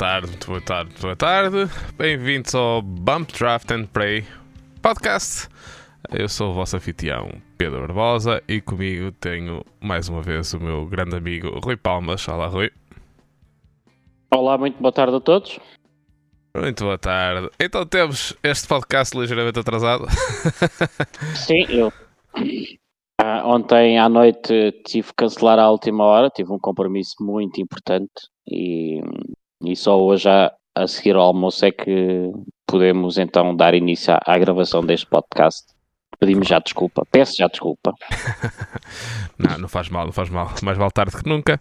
boa tarde, muito boa tarde, muito boa tarde. Bem-vindos ao Bump Draft and Pray podcast. Eu sou o vosso anfitrião Pedro Barbosa e comigo tenho mais uma vez o meu grande amigo Rui Palmas. Olá, Rui. Olá, muito boa tarde a todos. Muito boa tarde. Então temos este podcast ligeiramente atrasado. Sim, eu. Ah, ontem à noite tive que cancelar à última hora, tive um compromisso muito importante e, e só hoje a, a seguir ao almoço é que podemos então dar início à, à gravação deste podcast. Pedimos já desculpa, peço já desculpa. não, não faz mal, não faz mal. Mais vale tarde que nunca.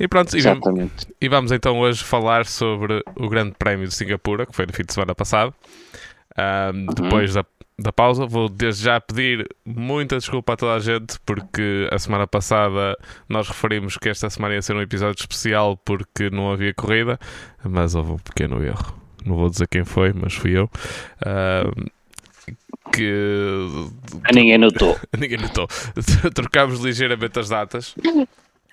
E pronto, e, Exatamente. e vamos então hoje falar sobre o Grande Prémio de Singapura, que foi no fim de semana passado. Ahm, Depois da, da pausa, vou desde já pedir muita desculpa a toda a gente, porque a semana passada nós referimos que esta semana ia ser um episódio especial porque não havia corrida, mas houve um pequeno erro. Não vou dizer quem foi, mas fui eu. Ahm, que Ninguém notou. Ninguém notou. Trocámos ligeiramente as datas.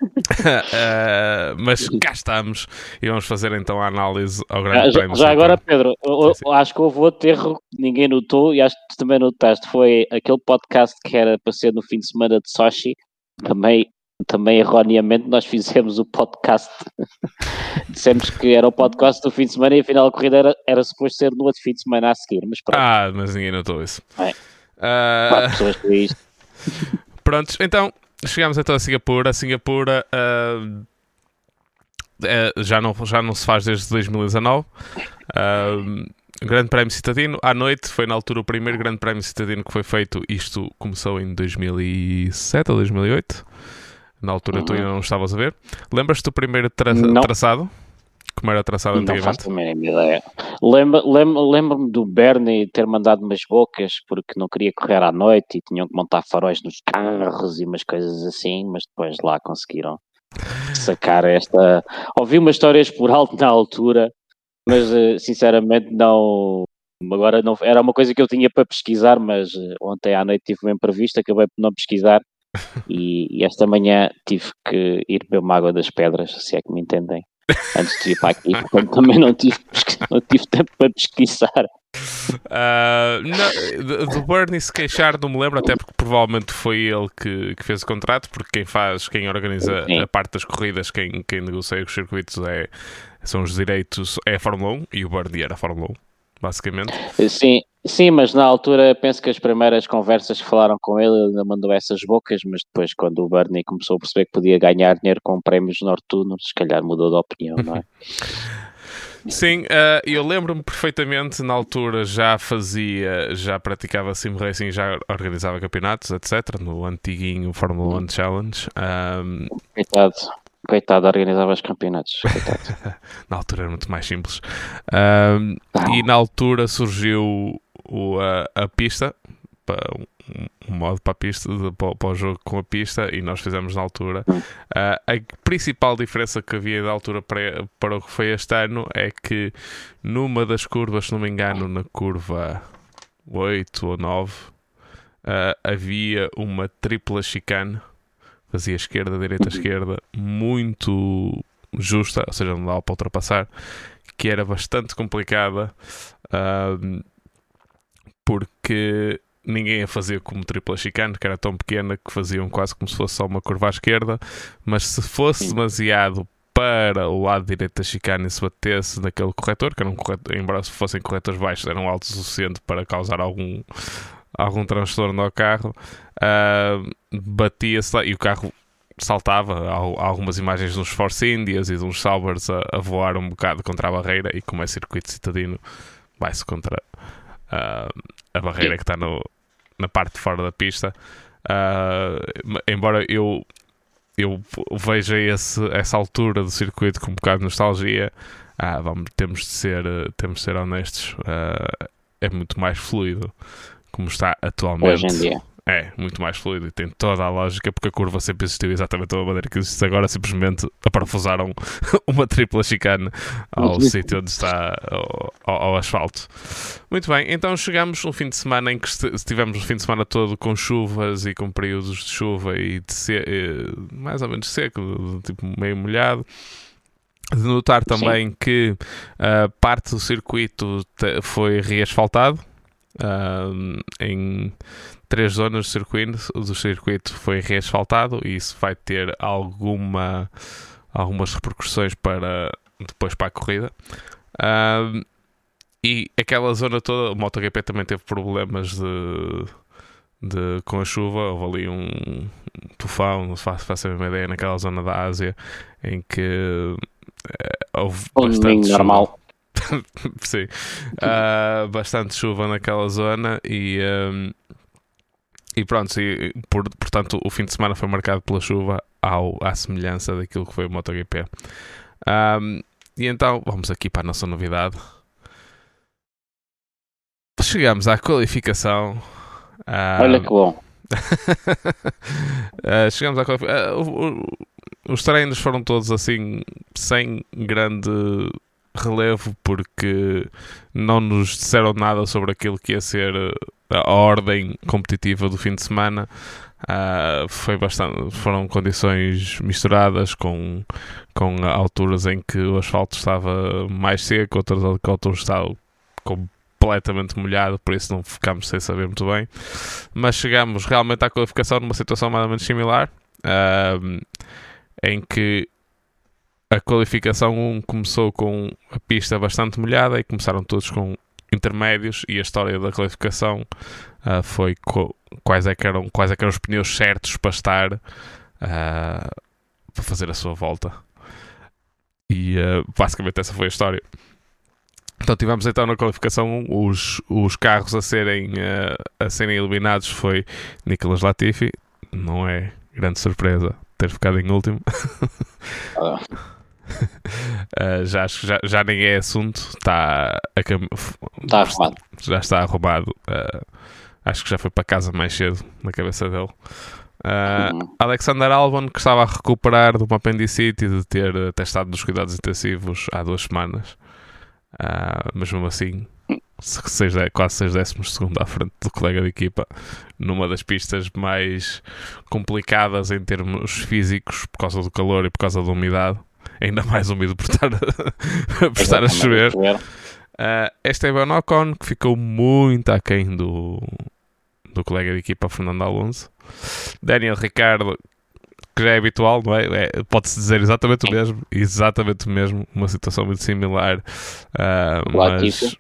Uh, mas cá estamos e vamos fazer então a análise ao Grande Já, já- agora. Pedro, eu- acho que houve outro erro que ninguém notou e acho que tu também notaste. Foi aquele podcast que era para ser no fim de semana de Sochi. Também, também erroneamente, nós fizemos o podcast. Dissemos que era o podcast do fim de semana e afinal a corrida era, era suposto ser no outro fim de semana a seguir. Mas pronto, Ah, mas ninguém notou isso. É. Uh, quatro pessoas com isto. Prontos, então chegamos então a Singapura. Singapura uh, já, não, já não se faz desde 2019. Uh, Grande Prémio Citadino, à noite, foi na altura o primeiro Grande Prémio Citadino que foi feito. Isto começou em 2007 ou 2008. Na altura tu Uhum. ainda não estavas a ver. Lembras-te do primeiro tra- Não. traçado? Como era traçado Não antigamente? faço a mínima ideia. Lembra- lembra- Lembro-me do Bernie ter mandado umas bocas porque não queria correr à noite e tinham que montar faróis nos carros e umas coisas assim, mas depois lá conseguiram sacar esta. Ouvi umas histórias por alto na altura, mas eh, sinceramente não. Agora não era uma coisa que eu tinha para pesquisar, mas eh, ontem à noite tive um imprevisto, acabei por não pesquisar e, e esta manhã tive que ir beber uma água das pedras, se é que me entendem antes de vir para aqui, portanto também não tive, não tive tempo para pesquisar. Ah, não, do- do Bernie se queixar não me lembro, até porque provavelmente foi ele que, que fez o contrato, porque quem faz, quem organiza Sim. a parte das corridas, quem, quem negocia os circuitos é, são os direitos, é a Fórmula 1 e o Bernie era a Fórmula 1, basicamente. Sim, sim, mas na altura penso que as primeiras conversas que falaram com ele, ele ainda mandou essas bocas, mas depois quando o Bernie começou a perceber que podia ganhar dinheiro com prémios noturnos, se calhar mudou de opinião, não é? Sim, ah, eu lembro-me perfeitamente, na altura já fazia, já praticava sim racing, já organizava campeonatos, etc. No antiguinho Fórmula 1 Challenge. Ah, Coitado, coitado, organizava os campeonatos, na altura era muito mais simples. E na altura surgiu o- a, a pista, um, modo para a pista, de- para, o- para o jogo com a pista, e nós fizemos na altura. Ah, a principal diferença que havia da altura para, para o que foi este ano é que numa das curvas, se não me engano, na curva 8 ou 9, ah, havia uma tripla chicane, fazia esquerda, direita, esquerda, muito justa, ou seja, não dava para ultrapassar, que era bastante complicada ahm, porque ninguém a fazia como tripla chicane, que era tão pequena que faziam quase como se fosse só uma curva à esquerda, mas se fosse demasiado para o lado direito da chicane e se batesse naquele corretor, que era um corretor, embora fossem corretores baixos, eram altos o suficiente para causar algum, algum transtorno ao carro, ah, batia-se lá e o carro saltava. Há, há algumas imagens de uns Force Indias e de uns Saubers a, a voar um bocado contra a barreira e como é circuito citadino, vai-se contra ah, a barreira que está no, na parte de fora da pista. Ah, embora eu eu veja esse, essa altura do circuito com um bocado de nostalgia, ah, vamos, temos, de ser, temos de ser honestos, ah, é muito mais fluido como está atualmente. Hoje em dia. É, muito mais fluido e tem toda a lógica porque a curva sempre existiu exatamente da maneira que existe agora, simplesmente aparafusaram uma tripla chicane ao sítio onde está ao, ao- ao asfalto. Muito bem, então chegamos num fim de semana em que estivemos o fim de semana todo com chuvas e com períodos de chuva e de se- eh, mais ou menos seco, tipo meio molhado. De notar também Sim. que uh, parte do circuito foi reasfaltado uh, em três zonas do circuito, do circuito foi reasfaltado e isso vai ter alguma, algumas repercussões para depois para a corrida. Uh, e aquela zona toda, o MotoGP também teve problemas de, de, com a chuva. Houve ali um tufão, não faço, faço a mesma ideia, naquela zona da Ásia em que uh, houve um bastante normal. Sim, uh, bastante chuva naquela zona e. Um, e pronto, e, por, portanto, o fim de semana foi marcado pela chuva ao, à semelhança daquilo que foi o MotoGP. Um, e então, vamos aqui para a nossa novidade. Chegamos à qualificação. Um, Olha que bom. uh, chegamos à qualificação. Uh, os treinos foram todos assim, sem grande relevo, porque não nos disseram nada sobre aquilo que ia ser a ordem competitiva do fim de semana. Uh, foi bastante, foram condições misturadas com, com alturas em que o asfalto estava mais seco, outras alturas estava completamente molhado, por isso não ficámos sem saber muito bem. Mas chegamos realmente à qualificação numa situação mais ou menos similar, uh, em que a qualificação 1 começou com a pista bastante molhada e começaram todos com intermédios e a história da qualificação uh, foi quais, é que eram, quais é que eram os pneus certos para estar uh, para fazer a sua volta. E uh, basicamente essa foi a história. Então tivemos então na qualificação os, os carros a serem, a serem eliminados foi Nicolas Latifi, não é grande surpresa ter ficado em último. Uh, já, já, já nem é assunto, está está arrumado. Já está arrumado. Uh, acho que já foi para casa mais cedo na cabeça dele. Uh, uhum. Alexander Albon, que estava a recuperar de uma apendicite e de ter testado dos cuidados intensivos há duas semanas, mas mesmo assim, seis, quase 6 décimos segundo à frente do colega de equipa, numa das pistas mais complicadas em termos físicos, por causa do calor e por causa da umidade ainda mais úmido por estar, por estar a chover. Uh, Esteban Ocon, que ficou muito aquém do, do colega de equipa Fernando Alonso. Daniel Ricardo, que já é habitual, não é? é Pode-se dizer exatamente o mesmo, exatamente o mesmo, uma situação muito similar. Uh, mas...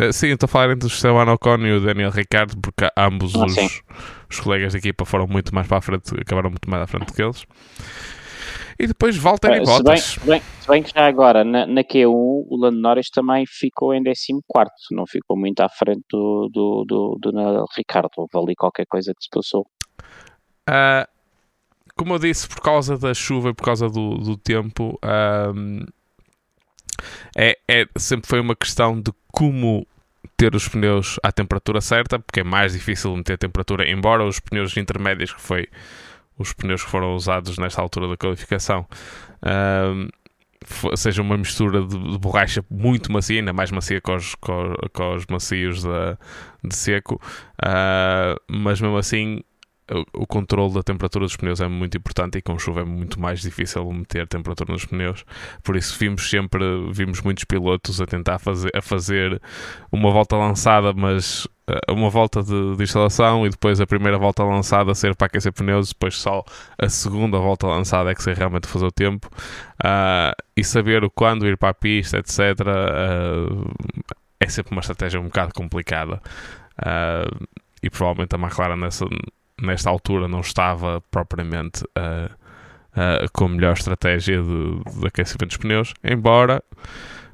Uh, sim, estou a falar entre o Esteban Ocon e o Daniel Ricardo, porque ambos ah, os, os colegas de equipa foram muito mais para a frente, acabaram muito mais à frente que eles. E depois Walter e Bottas. Se bem, se bem, que já agora, na, na, Q1, o Lando Norris também ficou em 14, não ficou muito à frente do, do, do, do Ricardo. Houve ali qualquer coisa que se passou. Uh, como eu disse, por causa da chuva e por causa do, do tempo, um, é, é, sempre foi uma questão de como ter os pneus à temperatura certa, porque é mais difícil meter a temperatura, embora os pneus intermédios que foi os pneus que foram usados nesta altura da qualificação uh, seja uma mistura de, de, borracha muito macia, ainda mais macia que os, que os macios de, seco, uh, mas mesmo assim o, controle da temperatura dos pneus é muito importante e com chuva é muito mais difícil meter temperatura nos pneus. Por isso vimos sempre, vimos muitos pilotos a tentar fazer, a fazer uma volta lançada, mas uma volta de, de, instalação e depois a primeira volta lançada ser para aquecer pneus, depois só a segunda volta lançada é que ser realmente fazer o tempo uh, e saber o quando ir para a pista, etc. Uh, é sempre uma estratégia um bocado complicada. e provavelmente a McLaren nessa, nesta altura não estava propriamente uh, uh, com a melhor estratégia de, de aquecimento dos pneus, embora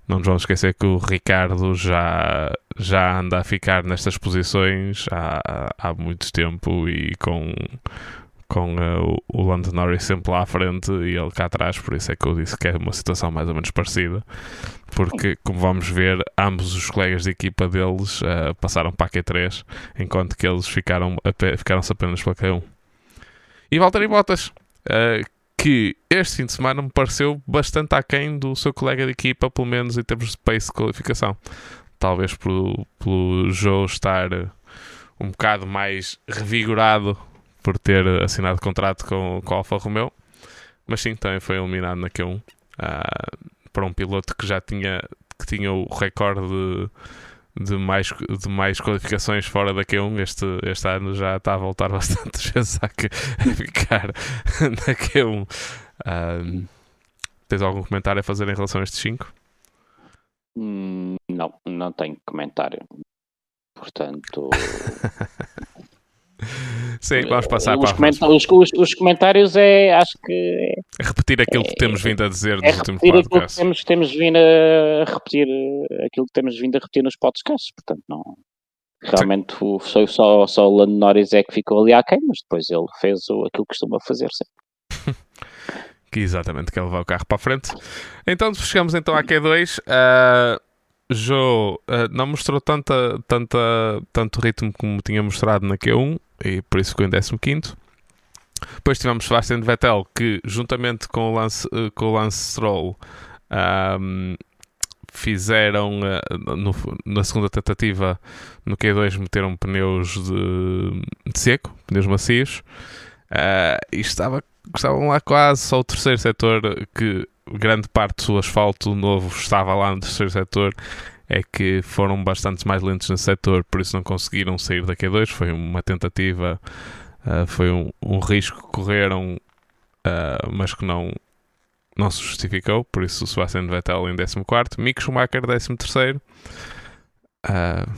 não nos vamos esquecer que o Ricardo já, já anda a ficar nestas posições há, há muito tempo e com, com uh, o Lando Norris sempre lá à frente e ele cá atrás, por isso é que eu disse que é uma situação mais ou menos parecida, porque, como vamos ver, ambos os colegas de equipa deles uh, passaram para a Q3, enquanto que eles ficaram, ficaram-se apenas para a Q1. E Valtteri Bottas, uh, que este fim de semana me pareceu bastante aquém do seu colega de equipa, pelo menos em termos de pace de qualificação. Talvez pelo, pelo Joe estar um bocado mais revigorado por ter assinado contrato com, com a Alfa Romeo, mas sim, também foi eliminado na Q1. uh, para um piloto que já tinha, que tinha o recorde de, de, mais, de mais qualificações fora da Q1. Este, este ano já está a voltar bastante vezes a, ficar na Q1. Uh, tens algum comentário a fazer em relação a estes 5? Hum, não, não tenho comentário. Portanto. Sim, vamos passar os para os, os, os, comentários é, acho que. É repetir aquilo é, que temos vindo a dizer é nos últimos podcasts. Que temos, temos vindo a repetir aquilo que temos vindo a repetir nos podcasts, portanto, não. Realmente o, só, só, só o Lando Norris é que ficou ali aquém, mas depois ele fez o, aquilo que costuma fazer sempre. que exatamente, quer levar o carro para a frente. Então chegamos então à Q2. Uh, Joe uh, não mostrou tanta, tanta, tanto ritmo como tinha mostrado na Q1 e por isso ficou em 15. Depois tivemos Sebastian Vettel que, juntamente com o Lance, uh, com o Lance Stroll, um, fizeram uh, no, na segunda tentativa no Q2 meteram pneus de, de seco, pneus macios. Uh, e estava, estavam lá quase só o terceiro setor que grande parte do asfalto novo estava lá no terceiro setor é que foram bastante mais lentos no setor, por isso não conseguiram sair da Q2. Foi uma tentativa, uh, foi um, um, risco que correram, uh, mas que não, não se justificou. Por isso, o Sebastian Vettel em 14, Mick Schumacher 13. Uh,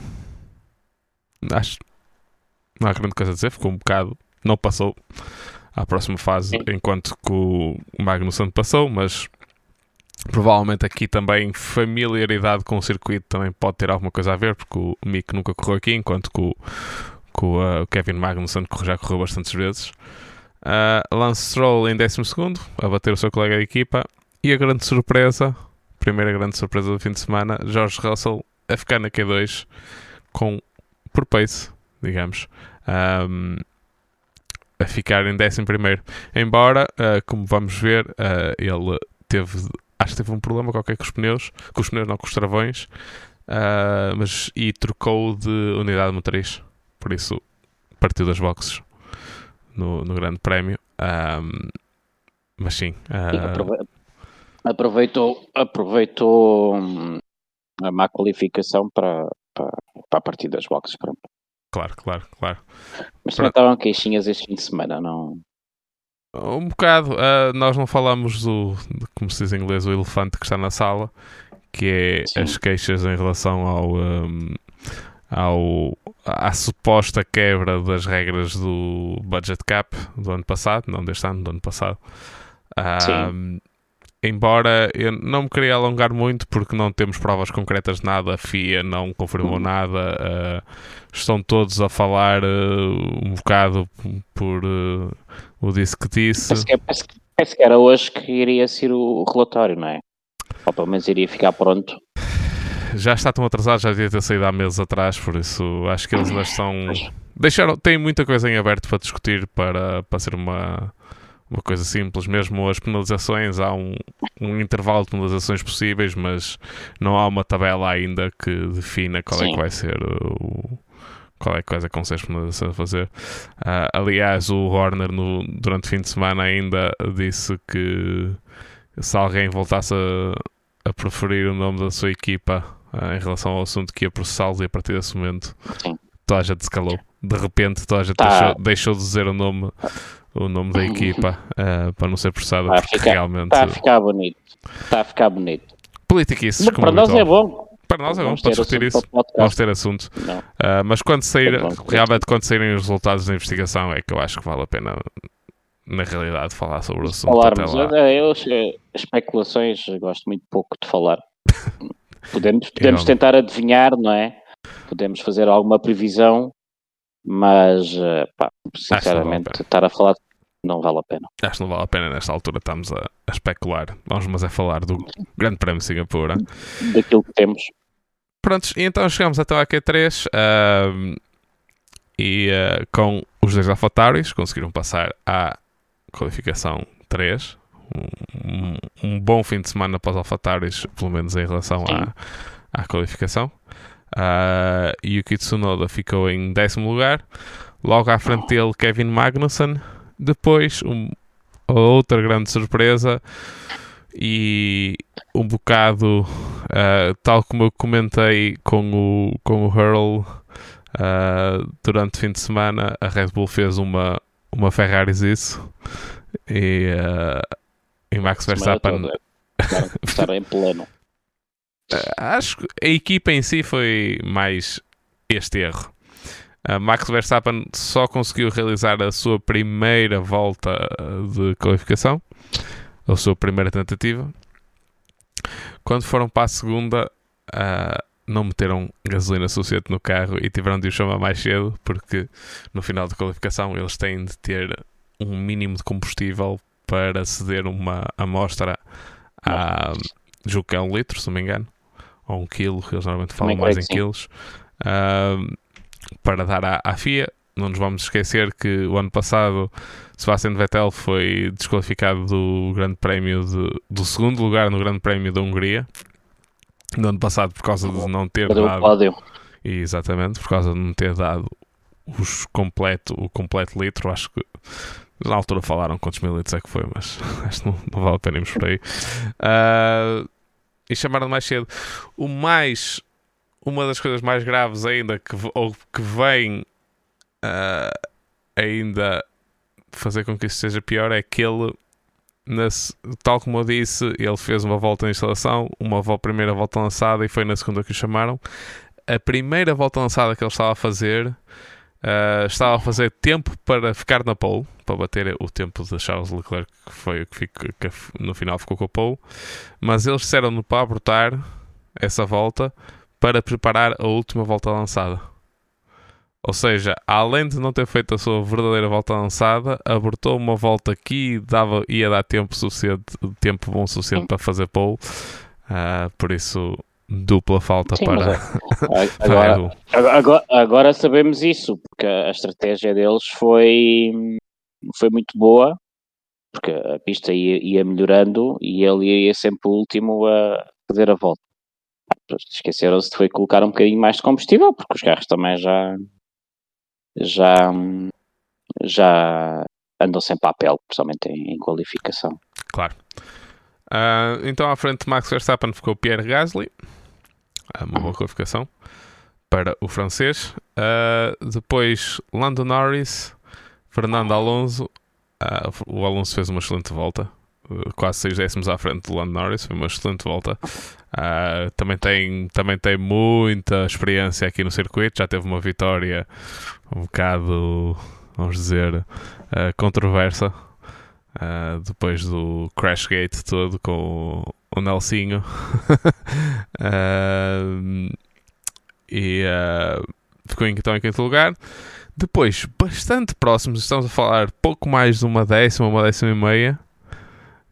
acho não há grande coisa a dizer, ficou um bocado, não passou à próxima fase, enquanto que o Magnussen passou, mas Provavelmente aqui também familiaridade com o circuito também pode ter alguma coisa a ver, porque o Mick nunca correu aqui, enquanto que o, que o, uh, Kevin Magnussen já correu bastantes vezes. Uh, Lance Stroll em 12, a bater o seu colega de equipa. E a grande surpresa, primeira grande surpresa do fim de semana, George Russell a ficar na Q2 com, por pace, digamos. Um, a ficar em 11. Embora, uh, como vamos ver, uh, ele teve acho que teve um problema qualquer com os pneus, com os pneus não, com os travões, uh, mas, e trocou de unidade motriz, por isso partiu das boxes no, no grande prémio. Um, mas sim. Uh... Aproveitou, aproveitou hum, a má qualificação para, para, para partir das boxes. Pronto. Claro, claro, claro. Mas também estavam queixinhas este fim de semana, não? Um bocado. Uh, nós não falamos do, como se diz em inglês, o elefante que está na sala, que é Sim. as queixas em relação ao, um, ao à suposta quebra das regras do budget cap do ano passado, não deste ano, do ano passado. Uh, embora eu não me queria alongar muito porque não temos provas concretas de nada, a FIA não confirmou uhum. nada, uh, estão todos a falar uh, um bocado por uh, o disse que disse. Parece que, parece, parece que, era hoje que iria ser o relatório, não é? Ou pelo menos iria ficar pronto. Já está tão atrasado, já devia ter saído há meses atrás, por isso acho que eles ainda estão. Deixaram, têm muita coisa em aberto para discutir para, para ser uma uma coisa simples, mesmo as penalizações, há um, um, intervalo de penalizações possíveis, mas não há uma tabela ainda que defina qual Sim. é que vai ser o, qual é a coisa que consegues penalizações a fazer. Uh, aliás, o Horner no, durante o fim de semana ainda disse que se alguém voltasse a, a preferir o nome da sua equipa uh, em relação ao assunto que ia processá-los e a partir desse momento Sim. toda a gente se calou. De repente toda a gente tá. deixou, deixou de dizer o nome o nome da equipa uh, para não ser processada, tá porque ficar, realmente. Está a ficar bonito. Está a ficar bonito. Politiquices, Para nós é bom. Para nós é bom, para discutir isso. Vamos ter assunto. Uh, mas quando sair, realmente, quando saírem os resultados da investigação, é que eu acho que vale a pena, na realidade, falar sobre o assunto. Falarmos. Eu, especulações, gosto muito pouco de falar. podemos podemos tentar adivinhar, não é? Podemos fazer alguma previsão, mas, eh, pá, sinceramente, vale estar a falar não vale a pena. Acho que não vale a pena nesta altura, estamos a, a especular. Vamos mas é falar do Grande Prémio de Singapura. Daquilo que temos. Prontos, e então chegamos até a Q3 uh, e uh, com os dois AlphaTauris conseguiram passar à qualificação 3. Um, um, bom fim de semana para os AlphaTauris, pelo menos em relação à, à qualificação. Uh, Yuki Tsunoda ficou em décimo lugar. Logo à frente dele, Kevin Magnussen. Depois, um, outra grande surpresa: e um bocado, uh, tal como eu comentei com o, com o Hurl uh, durante o fim de semana, a Red Bull fez uma, uma Ferrari isso e, e Max Verstappen estar em pleno. Acho que a equipa em si foi mais este erro. Uh, Max Verstappen só conseguiu realizar a sua primeira volta de qualificação, a sua primeira tentativa. Quando foram para a segunda, uh, não meteram gasolina suficiente no carro e tiveram de o chamar mais cedo, porque no final da qualificação eles têm de ter um mínimo de combustível para ceder uma amostra a. Julgo que é um litro, se não me engano, ou um quilo, eles normalmente falam mais em sim. quilos, uh, para dar à, à FIA. Não nos vamos esquecer que o ano passado Sebastian Vettel foi desqualificado do Grande Prémio de, do segundo lugar no Grande Prémio da Hungria no ano passado por causa de não ter Perdeu dado. Pódio. Exatamente, por causa de não ter dado os completo, o completo litro. Acho que na altura falaram quantos mil litros é que foi, mas acho que não, não vale a pena irmos por aí. Uh, e chamaram mais cedo. O mais. Uma das coisas mais graves ainda que, ou que vem uh, ainda fazer com que isso seja pior é que ele, tal como eu disse, ele fez uma volta de instalação, uma primeira volta lançada e foi na segunda que o chamaram. A primeira volta lançada que ele estava a fazer Uh, estava a fazer tempo para ficar na pole, para bater o tempo de Charles Leclerc, que foi o que, fico, que no final ficou com a pole. Mas eles disseram-no para abortar essa volta para preparar a última volta lançada. Ou seja, além de não ter feito a sua verdadeira volta lançada, abortou uma volta que dava, ia dar tempo suficiente, tempo bom suficiente para fazer pole. Uh, por isso dupla falta Sim, para, é, agora, agora, agora, sabemos isso, porque a estratégia deles foi, foi muito boa, porque a pista ia, ia melhorando e ele ia sempre o último a fazer a volta. Esqueceram-se de foi colocar um bocadinho mais de combustível, porque os carros também já já já andam sem papel, principalmente em, em qualificação. Claro. Uh, então à frente de Max Verstappen ficou Pierre Gasly uma boa qualificação para o francês. Uh, depois, Lando Norris, Fernando Alonso. Uh, o Alonso fez uma excelente volta, uh, quase 6 décimos à frente do Lando Norris. Foi uma excelente volta. também, tem, também tem muita experiência aqui no circuito. Já teve uma vitória um bocado, vamos dizer, controversa. depois do Crashgate todo com o Nelsinho. uh, e uh, ficou então em quinto lugar. Depois, bastante próximos, estamos a falar pouco mais de uma décima, uma décima e meia.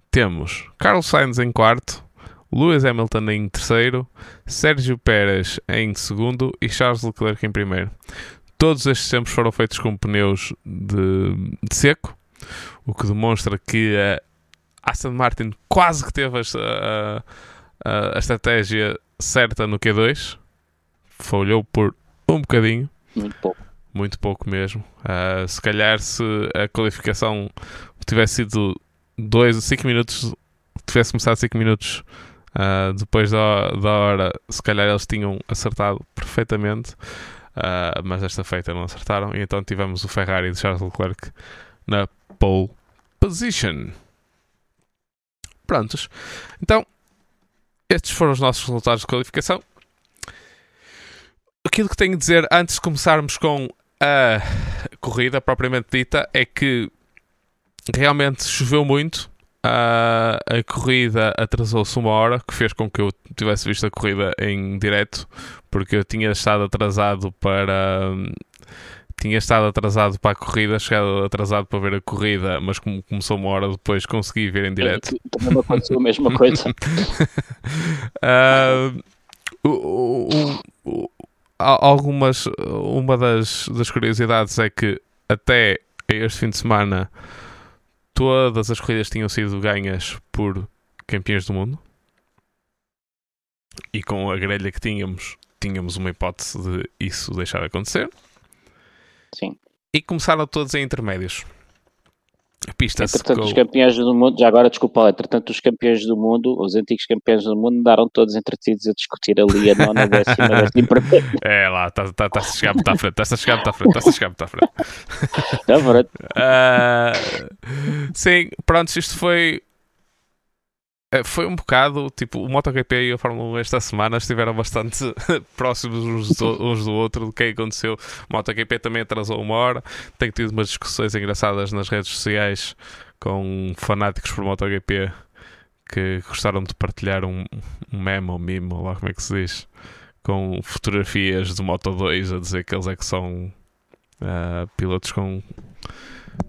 Temos Carlos Sainz em quarto, Lewis Hamilton em terceiro, Sérgio Pérez em segundo e Charles Leclerc em primeiro. Todos estes tempos foram feitos com pneus de, de seco, o que demonstra que a Aston Martin quase que teve a, a, a estratégia certa no Q2. Falhou por um bocadinho. Muito pouco. Muito pouco mesmo. Uh, se calhar se a qualificação tivesse sido 2 5 minutos, tivesse começado 5 minutos uh, depois da, da hora, se calhar eles tinham acertado perfeitamente. Uh, mas desta feita não acertaram. E então tivemos o Ferrari de Charles Leclerc na pole position. Prontos. Então, estes foram os nossos resultados de qualificação. Aquilo que tenho a dizer antes de começarmos com a corrida propriamente dita é que realmente choveu muito. A, a corrida atrasou-se uma hora, que fez com que eu tivesse visto a corrida em direto, porque eu tinha estado atrasado para tinha estado atrasado para a corrida, chegado atrasado para ver a corrida, mas como começou uma hora depois, consegui ver em direto. Também me aconteceu a mesma coisa. uh, o, o, o, algumas, uma das, das curiosidades é que até este fim de semana todas as corridas tinham sido ganhas por campeões do mundo. E com a grelha que tínhamos, tínhamos uma hipótese de isso deixar de acontecer. Sim. E começaram todos em intermédios. Pista Entretanto, os campeões do mundo, já agora desculpa, lá, entretanto, os campeões do mundo, os antigos campeões do mundo, andaram todos entretidos a discutir ali a nona, décima, décima. É lá, estás tá, tá a chegar muito à frente, estás a chegar muito à frente, estás a chegar muito à frente. Não, verdade. Ah, sim, pronto, isto foi. Eh, Foi um bocado, tipo, o MotoGP e a Fórmula 1 esta semana estiveram bastante próximos uns do, uns do outro do que aconteceu. O MotoGP também atrasou uma hora. Tenho tido umas discussões engraçadas nas redes sociais com fanáticos por MotoGP que gostaram de partilhar um, um meme ou lá como é que se diz, com fotografias do Moto 2 a dizer que eles é que são ah, pilotos com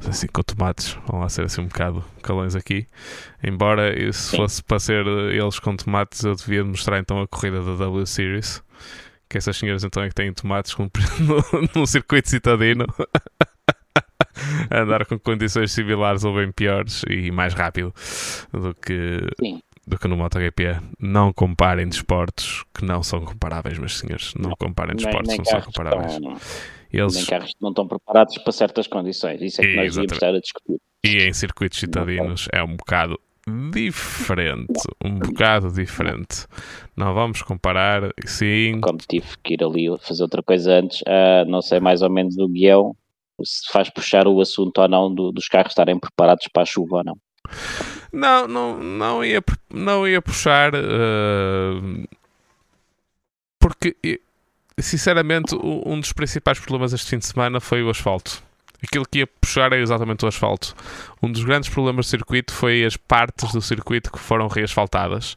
assim, com tomates, vão lá ser assim um bocado calões aqui. Embora se fosse para ser eles com tomates, eu devia mostrar então a corrida da W Series. Que essas senhoras então é que têm tomates no, num circuito citadino. a andar com condições similares ou bem piores e mais rápido do que, Sim. Do que no MotoGP. Não comparem desportos que não são comparáveis, meus senhores. Não comparem Nem, desportos nem que não são comparáveis. estão, nem Eles, carros não estão preparados para certas condições. Isso é que nós devíamos estar a discutir. E em circuitos citadinos é um bocado diferente. Um bocado diferente. Não vamos comparar, sim. Como tive que ir ali fazer outra coisa antes, ah, não sei mais ou menos do guião, se faz puxar o assunto ou não do- dos carros estarem preparados para a chuva ou não. Não, não, não, ia, não ia puxar. eh, porque, sinceramente, um dos principais problemas este fim de semana foi o asfalto. Aquilo que ia puxar é exatamente o asfalto. Um dos grandes problemas do circuito foi as partes do circuito que foram reasfaltadas,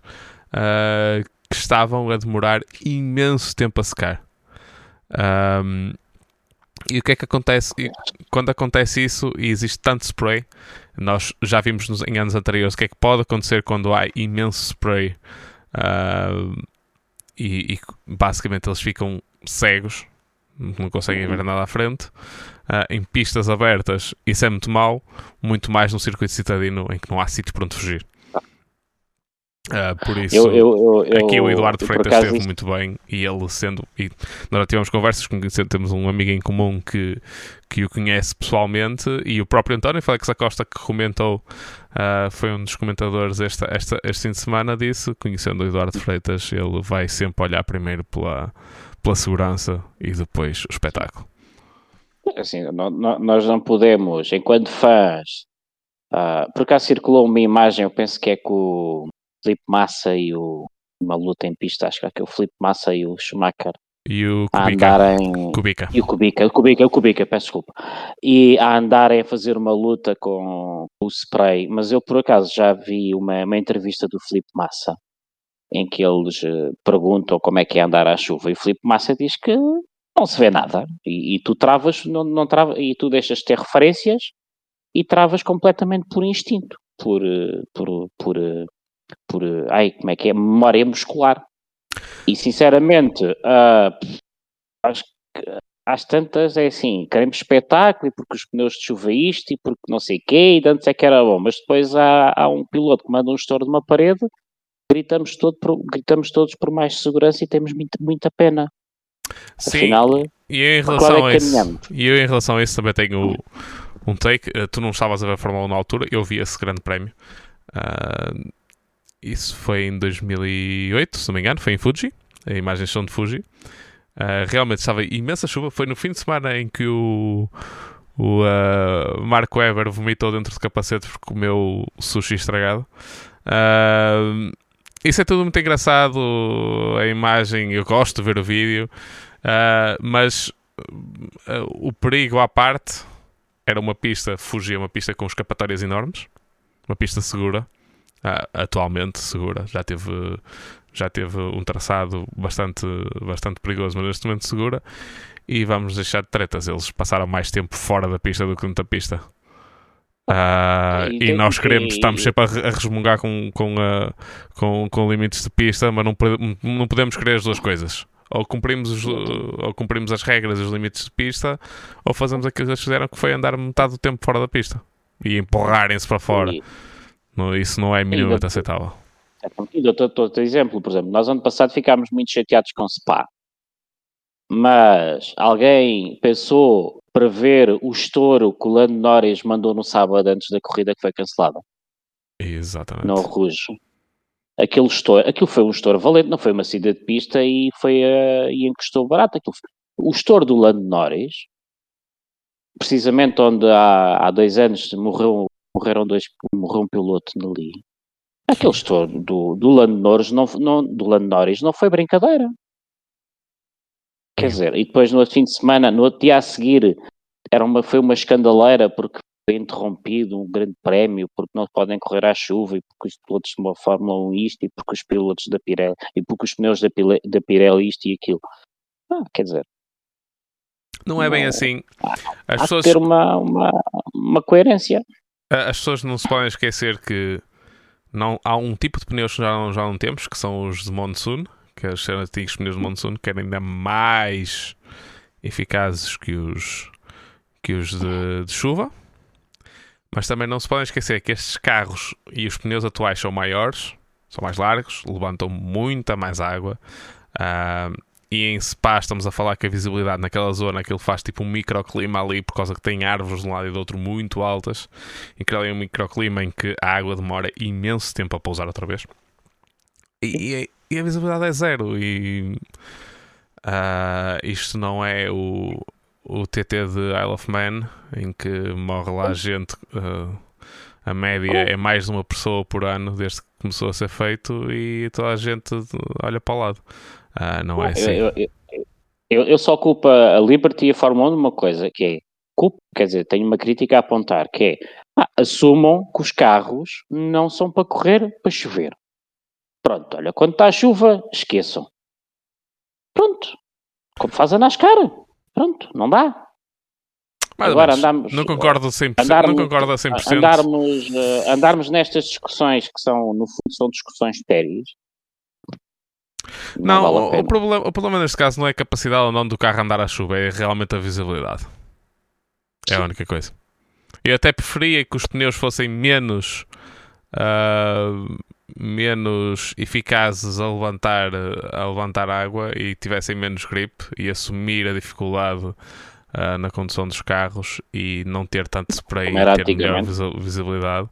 eh, que estavam a demorar imenso tempo a secar. Ahm, e o que é que acontece? Quando acontece isso e existe tanto spray, nós já vimos nos, em anos anteriores o que é que pode acontecer quando há imenso spray ah, e, e basicamente eles ficam cegos, não conseguem ver nada à frente. Ah, em pistas abertas, isso é muito mau, muito mais no circuito citadino em que não há sítio para onde fugir. Ah, por isso, Eu, eu, eu, aqui o Eduardo Freitas acaso, esteve muito bem e ele sendo. E nós já tivemos conversas com temos um amigo em comum que, que o conhece pessoalmente e o próprio António Félix Acosta que comentou, ah, foi um dos comentadores esta, esta, este fim de semana, disse, conhecendo o Eduardo Freitas, ele vai sempre olhar primeiro pela, pela segurança e depois o espetáculo. assim, nó- nó- nós não podemos, enquanto fãs, ah, por acaso circulou uma imagem, eu penso que é com o Felipe Massa e o uma luta em pista, acho que é que o Felipe Massa e o Schumacher E o a Kubica. andarem Kubica. e o Kubica, o Kubica, o Kubica, peço desculpa, e a andarem a fazer uma luta com o spray, mas eu por acaso já vi uma, uma entrevista do Felipe Massa em que eles eh, perguntam como é que é andar à chuva e o Felipe Massa diz que não se vê nada e, e tu travas, não, não trava, e tu deixas de ter referências e travas completamente por instinto, por, eh, por, por, eh, por, eh, ai, como é que é, memória muscular. E sinceramente, ah, acho que às tantas é assim, queremos espetáculo e porque os pneus de chuva isto e porque não sei o quê, e antes é que era bom, mas depois há, há um piloto que manda um estouro de uma parede, gritamos, todo por- gritamos todos por mais segurança e temos muita, muita pena. Sim, Afinal, e em para relação é a isso, e eu em relação a isso também tenho um take. Uh, tu não estavas a ver a Fórmula 1 na altura, eu vi esse grande prémio. Uh, isso foi em 2008, se não me engano, foi em Fuji. As imagens são de Fuji. Uh, realmente estava imensa chuva. Foi no fim de semana em que o, o uh, Marco Weber vomitou dentro do capacete porque comeu sushi estragado. Uh, isso é tudo muito engraçado. A imagem, eu gosto de ver o vídeo, mas o perigo à parte era uma pista, fugia uma pista com escapatórias enormes, uma pista segura, uh, atualmente segura, já teve, já teve um traçado bastante, bastante perigoso, mas neste momento segura. E vamos deixar de tretas, eles passaram mais tempo fora da pista do que dentro da pista. Ah, E e nós queremos, estamos sempre a, re- a resmungar com, com, a- com, com limites de pista, mas não, não podemos querer as duas coisas. Ou cumprimos, os- ou cumprimos as regras e os limites de pista, ou fazemos aquilo que eles fizeram, que foi andar metade do tempo fora da pista e empurrarem-se para fora. E- Não, isso não é minimamente aceitável. E dou-te outro exemplo, por exemplo, nós ano passado ficámos muito chateados com Spa. mas alguém pensou prever o estouro que o Lando Norris mandou no sábado antes da corrida que foi cancelada Exatamente. no Rouge. Aquele estouro, aquilo foi um estouro valente, não foi uma saída de pista e foi uh, e encostou barato. Aquilo foi- o estouro do Lando Norris, precisamente onde há, há dois anos morreu, morreram dois, morreu um piloto ali. Aquele estouro do, do Lando Norris não, não, do Lando Norris não foi brincadeira. Quer dizer, e depois no outro fim de semana, no outro dia a seguir, era uma, foi uma escandaleira porque foi interrompido um grande prémio, porque não podem correr à chuva e porque os pilotos de uma Fórmula 1 isto e porque os pilotos da Pirelli e porque os pneus da, Pile- da Pirelli isto e aquilo. Ah, quer dizer, Não é bem assim. As há que pessoas, ter uma, uma, uma coerência. As pessoas não se podem esquecer que não, há um tipo de pneus que já não, já não temos, que são os de monsoon, que os antigos pneus de monsoon, que eram ainda mais eficazes que os, que os de, de chuva. Mas também não se podem esquecer que estes carros e os pneus atuais são maiores, são mais largos, levantam muita mais água. Ah, e em Spa estamos a falar que a visibilidade naquela zona aquilo faz tipo um microclima ali por causa que tem árvores de um lado e do outro muito altas. E cria ali um microclima em que a água demora imenso tempo a pousar outra vez. E, e a visibilidade é zero. E ah, isto não é o, o TT de Isle of Man em que morre lá gente ah, a média é mais de uma pessoa por ano desde que começou a ser feito e toda a gente olha para o lado ah, não é assim Eu, eu, eu- eu- só culpo a Liberty e a Fórmula 1 de uma coisa, que é, culpo, quer dizer, tenho uma crítica a apontar, que é, ah, assumam que os carros não são para correr, para chover. Pronto, olha, quando está a chuva, esqueçam. Pronto, como faz a NASCAR. Pronto, não dá. Mais Agora andamos- não concordo 100%, andarmos- não concordo a 100%. Andarmos, eh, andarmos nestas discussões que são, no fundo, são discussões estéreis. Não, vale a o, problema, o problema neste caso não é a capacidade ou não do carro andar à chuva, é realmente a visibilidade. É a única coisa. Eu até preferia que os pneus fossem menos ah, menos eficazes a levantar, a levantar água e tivessem menos grip e assumir a dificuldade ah, na condução dos carros e não ter tanto spray e ter melhor visibilidade.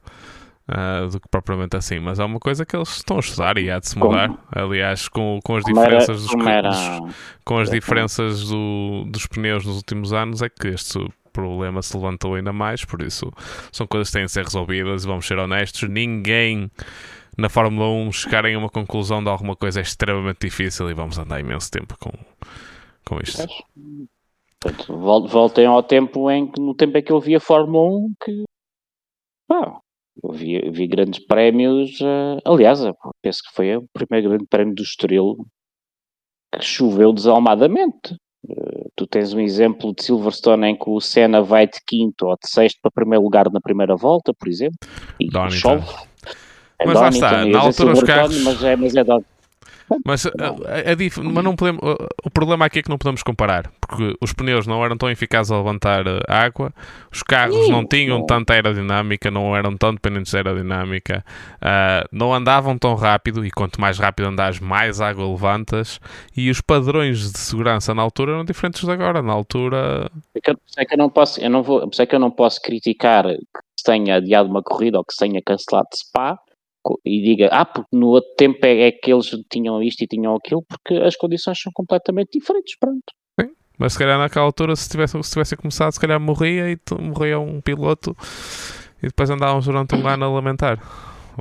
Ah, do que propriamente assim, mas é uma coisa que eles estão a estudar e há de se Como- mudar. Aliás, com, com as Como era- diferenças dos, como era- dos- com as diferenças do- dos pneus nos últimos anos é que este problema se levantou ainda mais, por isso são coisas que têm de ser resolvidas e vamos ser honestos, ninguém na Fórmula 1 chegarem a uma conclusão de alguma coisa é extremamente difícil e vamos andar imenso tempo com, com isto. Portanto, vol- voltem ao tempo em que, no tempo em que eu via Fórmula 1, que pá, vi, vi grandes prémios. eh, aliás, eu penso que foi o primeiro grande prémio do Estoril que choveu desalmadamente. Eh, tu tens um exemplo de Silverstone em que o Senna vai de quinto ou de sexto para primeiro lugar na primeira volta, por exemplo, e Donington. chove. É Mas lá está, na altura os carros- Mas é, mas é Donington. Mas, a- a- a mas não podemos, o- o problema aqui é que não podemos comparar, porque os pneus não eram tão eficazes a levantar eh, água, os carros não tinham tanta aerodinâmica, não eram tão dependentes de aerodinâmica, ah, não andavam tão rápido, e quanto mais rápido andares, mais água levantas, e os padrões de segurança na altura eram diferentes de agora. Na altura, É que eu- por isso é que eu não posso, eu não vou, é que eu não posso criticar que se tenha adiado uma corrida ou que se tenha cancelado de Spa e diga, ah, porque no outro tempo é, é que eles tinham isto e tinham aquilo, porque as condições são completamente diferentes, pronto. mas se calhar naquela altura, se tivesse, se tivesse começado, se calhar morria e tu- morria um piloto, e depois andávamos durante um ano a lamentar.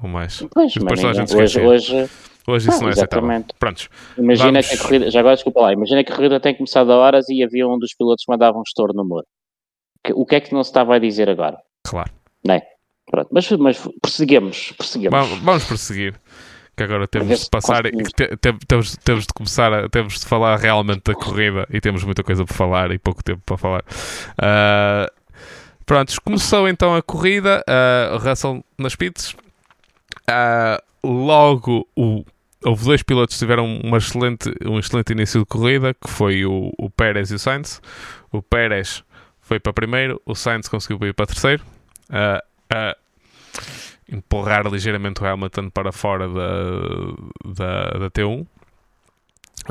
Ou mais. Pois, E depois hoje, hoje Hoje isso Ah, não é aceitável. exatamente. Prontos. imagina Vamos- que a corrida, já agora desculpa lá, imagina que a corrida tem começado a horas e havia um dos pilotos que mandava um estouro no muro. O que é que não se estava a dizer agora? Claro. Pronto, mas, mas prosseguimos, prosseguimos. Vamos, vamos prosseguir. Que agora temos de passar e te- te- temos, temos de começar a, temos de falar realmente da corrida e temos muita coisa para falar e pouco tempo para falar. Ah, prontos, começou então a corrida, o Russell nas pits. Ah, logo o, houve dois pilotos que tiveram uma excelente, um excelente início de corrida, que foi o, o Pérez e o Sainz. O Pérez foi para primeiro, o Sainz conseguiu ir para terceiro. Ah, ah, empurrar ligeiramente o Hamilton para fora da, da, da T1.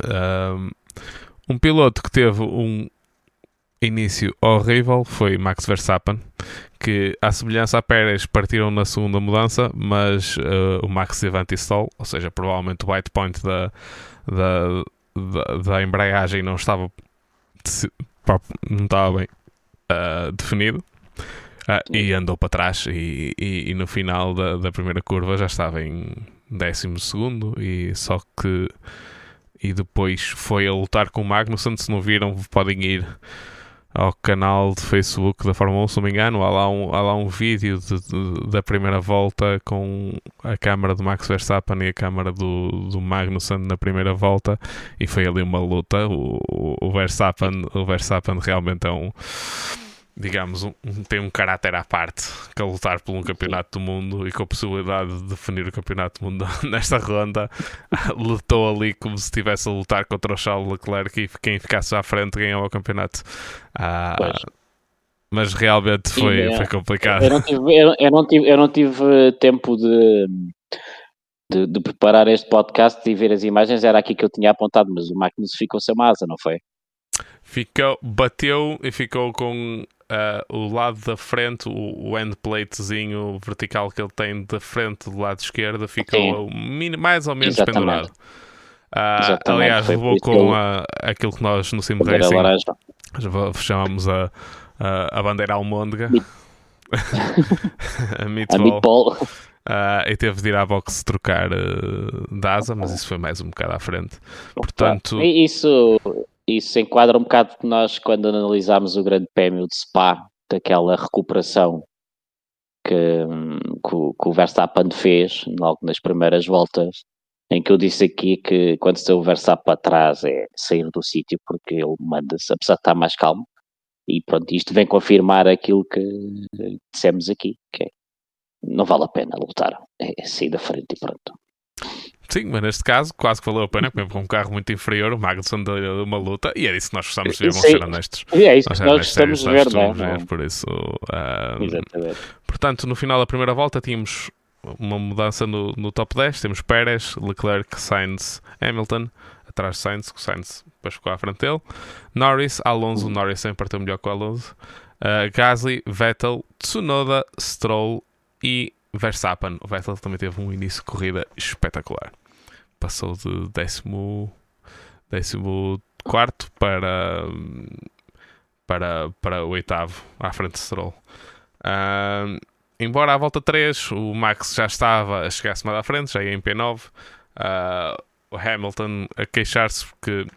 Ahm, Um piloto que teve um início horrível foi Max Verstappen, que, à semelhança a Pérez, partiram na segunda mudança, mas uh, o Max teve anti-stall, ou seja, provavelmente o white point da, da, da, da embreagem não estava, não estava bem uh, definido. Uh, e andou para trás e, e, e no final da, da, primeira curva já estava em décimo segundo e só que e depois foi a lutar com o Magnussen se não viram podem ir ao canal de Facebook da Fórmula 1, se não me engano, há lá um, há lá um vídeo de, de, da primeira volta com a câmara do Max Verstappen e a câmara do, do Magnussen na primeira volta e foi ali uma luta. O, o, Verstappen, o Verstappen realmente é um digamos, um, tem um caráter à parte que a lutar por um campeonato do mundo e com a possibilidade de definir o campeonato do mundo nesta ronda, lutou ali como se estivesse a lutar contra o Charles Leclerc e quem ficasse à frente ganhava o campeonato. Ah, mas realmente foi, Sim, foi complicado. Eu não, tive, eu, eu, não tive, eu não tive tempo de, de, de, preparar este podcast e ver as imagens, era aqui que eu tinha apontado, mas o Magnus ficou sem asa, não foi? Ficou, bateu e ficou com uh, o lado da frente, o, o endplatezinho vertical que ele tem da frente do lado esquerdo, ficou mais ou menos Exatamente. pendurado. Uh, aliás, levou com a, aquilo que nós no Sim Racing chamamos a, a, a bandeira almôndega. a meatball. A meatball. Uh, e teve de ir à boxe trocar uh, de asa, mas isso foi mais um bocado à frente. Portanto, isso, isso enquadra um bocado que nós, quando analisámos o Grande Prémio de Spa, daquela recuperação que, que, o, que o Verstappen fez logo nas primeiras voltas, em que eu disse aqui que quando se o Verstappen atrás é sair do sítio porque ele manda-se, apesar de estar mais calmo, e pronto, isto vem confirmar aquilo que dissemos aqui, que é, não vale a pena lutar, é sair da frente e pronto. Sim, mas neste caso quase que valeu a pena, porque com um carro muito inferior, o Magnussen deu uma luta e é isso que nós gostamos de ver, vamos ser honestos. E é isso que nós gostamos de ver, não é? Por isso, uh, Exatamente. Portanto, no final da primeira volta tínhamos uma mudança no, no top 10, temos Pérez, Leclerc, Sainz, Hamilton, atrás de Sainz, que o Sainz depois ficou à frente dele, Norris, Alonso, Norris sempre partiu melhor que o Alonso, uh, Gasly, Vettel, Tsunoda, Stroll e Verstappen, o Vettel também teve um início de corrida espetacular. Passou de décimo, décimo quarto para, para, para o oitavo, à frente de Stroll. Uh, embora à volta 3 o Max já estava a chegar-se mais à frente, já ia em P9. Uh, o Hamilton a queixar-se porque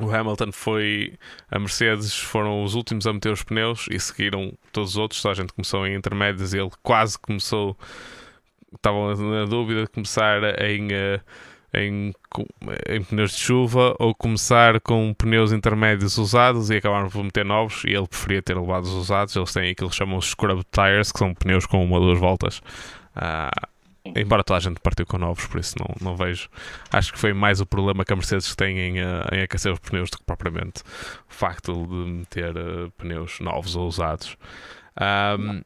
o Hamilton foi. A Mercedes foram os últimos a meter os pneus e seguiram todos os outros. Toda a gente começou em intermédios e ele quase começou. Estavam na dúvida de começar em, eh, em, em, pneus de chuva ou começar com pneus intermédios usados e acabaram por meter novos. E ele preferia ter levado os usados. Eles têm aquilo que chamam de scrub tires, que são pneus com uma ou duas voltas. Uh, Embora toda a gente partiu com novos, por isso não, não vejo. Acho que foi mais o problema que a Mercedes tem em, uh, em aquecer os pneus do que propriamente o facto de meter uh, pneus novos ou usados. Um,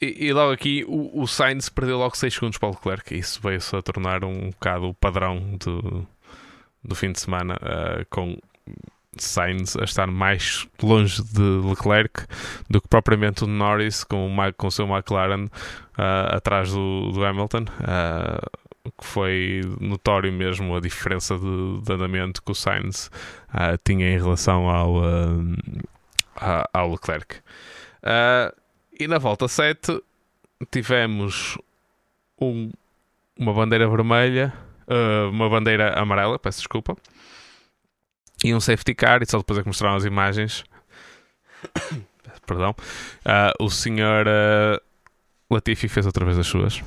e, e, logo aqui o, o Sainz perdeu logo 6 segundos para o Leclerc. Isso veio-se a tornar um bocado o padrão do, do fim de semana, uh, com Sainz a estar mais longe de Leclerc do que propriamente o Norris com o, com o seu McLaren uh, atrás do, do Hamilton. Uh, que foi notório mesmo a diferença de, de andamento que o Sainz uh, tinha em relação ao, ao Leclerc. e na volta 7 tivemos um, uma bandeira vermelha, uma bandeira amarela, peço desculpa, e um safety car, e só depois é que mostraram as imagens. Perdão. Uh, o senhor uh, Latifi fez outra vez as suas.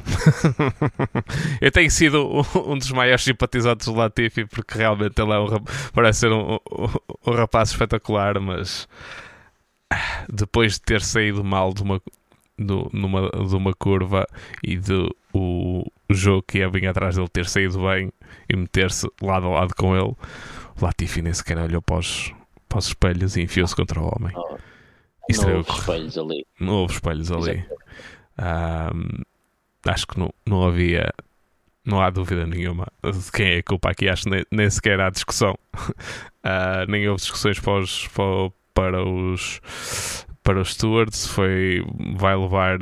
eu tenho sido um, dos maiores simpatizantes do Latifi porque realmente ele é um, parece ser um, um, um rapaz espetacular, mas depois de ter saído mal de uma, de, numa, de uma curva e de o, o jogo que ia vir atrás dele ter saído bem e meter-se lado a lado com ele, Latifi nem sequer olhou para os, para os espelhos e enfiou-se contra o homem. Oh, não houve espelhos ali. Não houve espelhos ali. Um, acho que não, não havia não há dúvida nenhuma de quem é a culpa aqui. Acho que nem, nem sequer há discussão. Uh, nem houve discussões para os, para, os, para os stewards. Foi, vai levar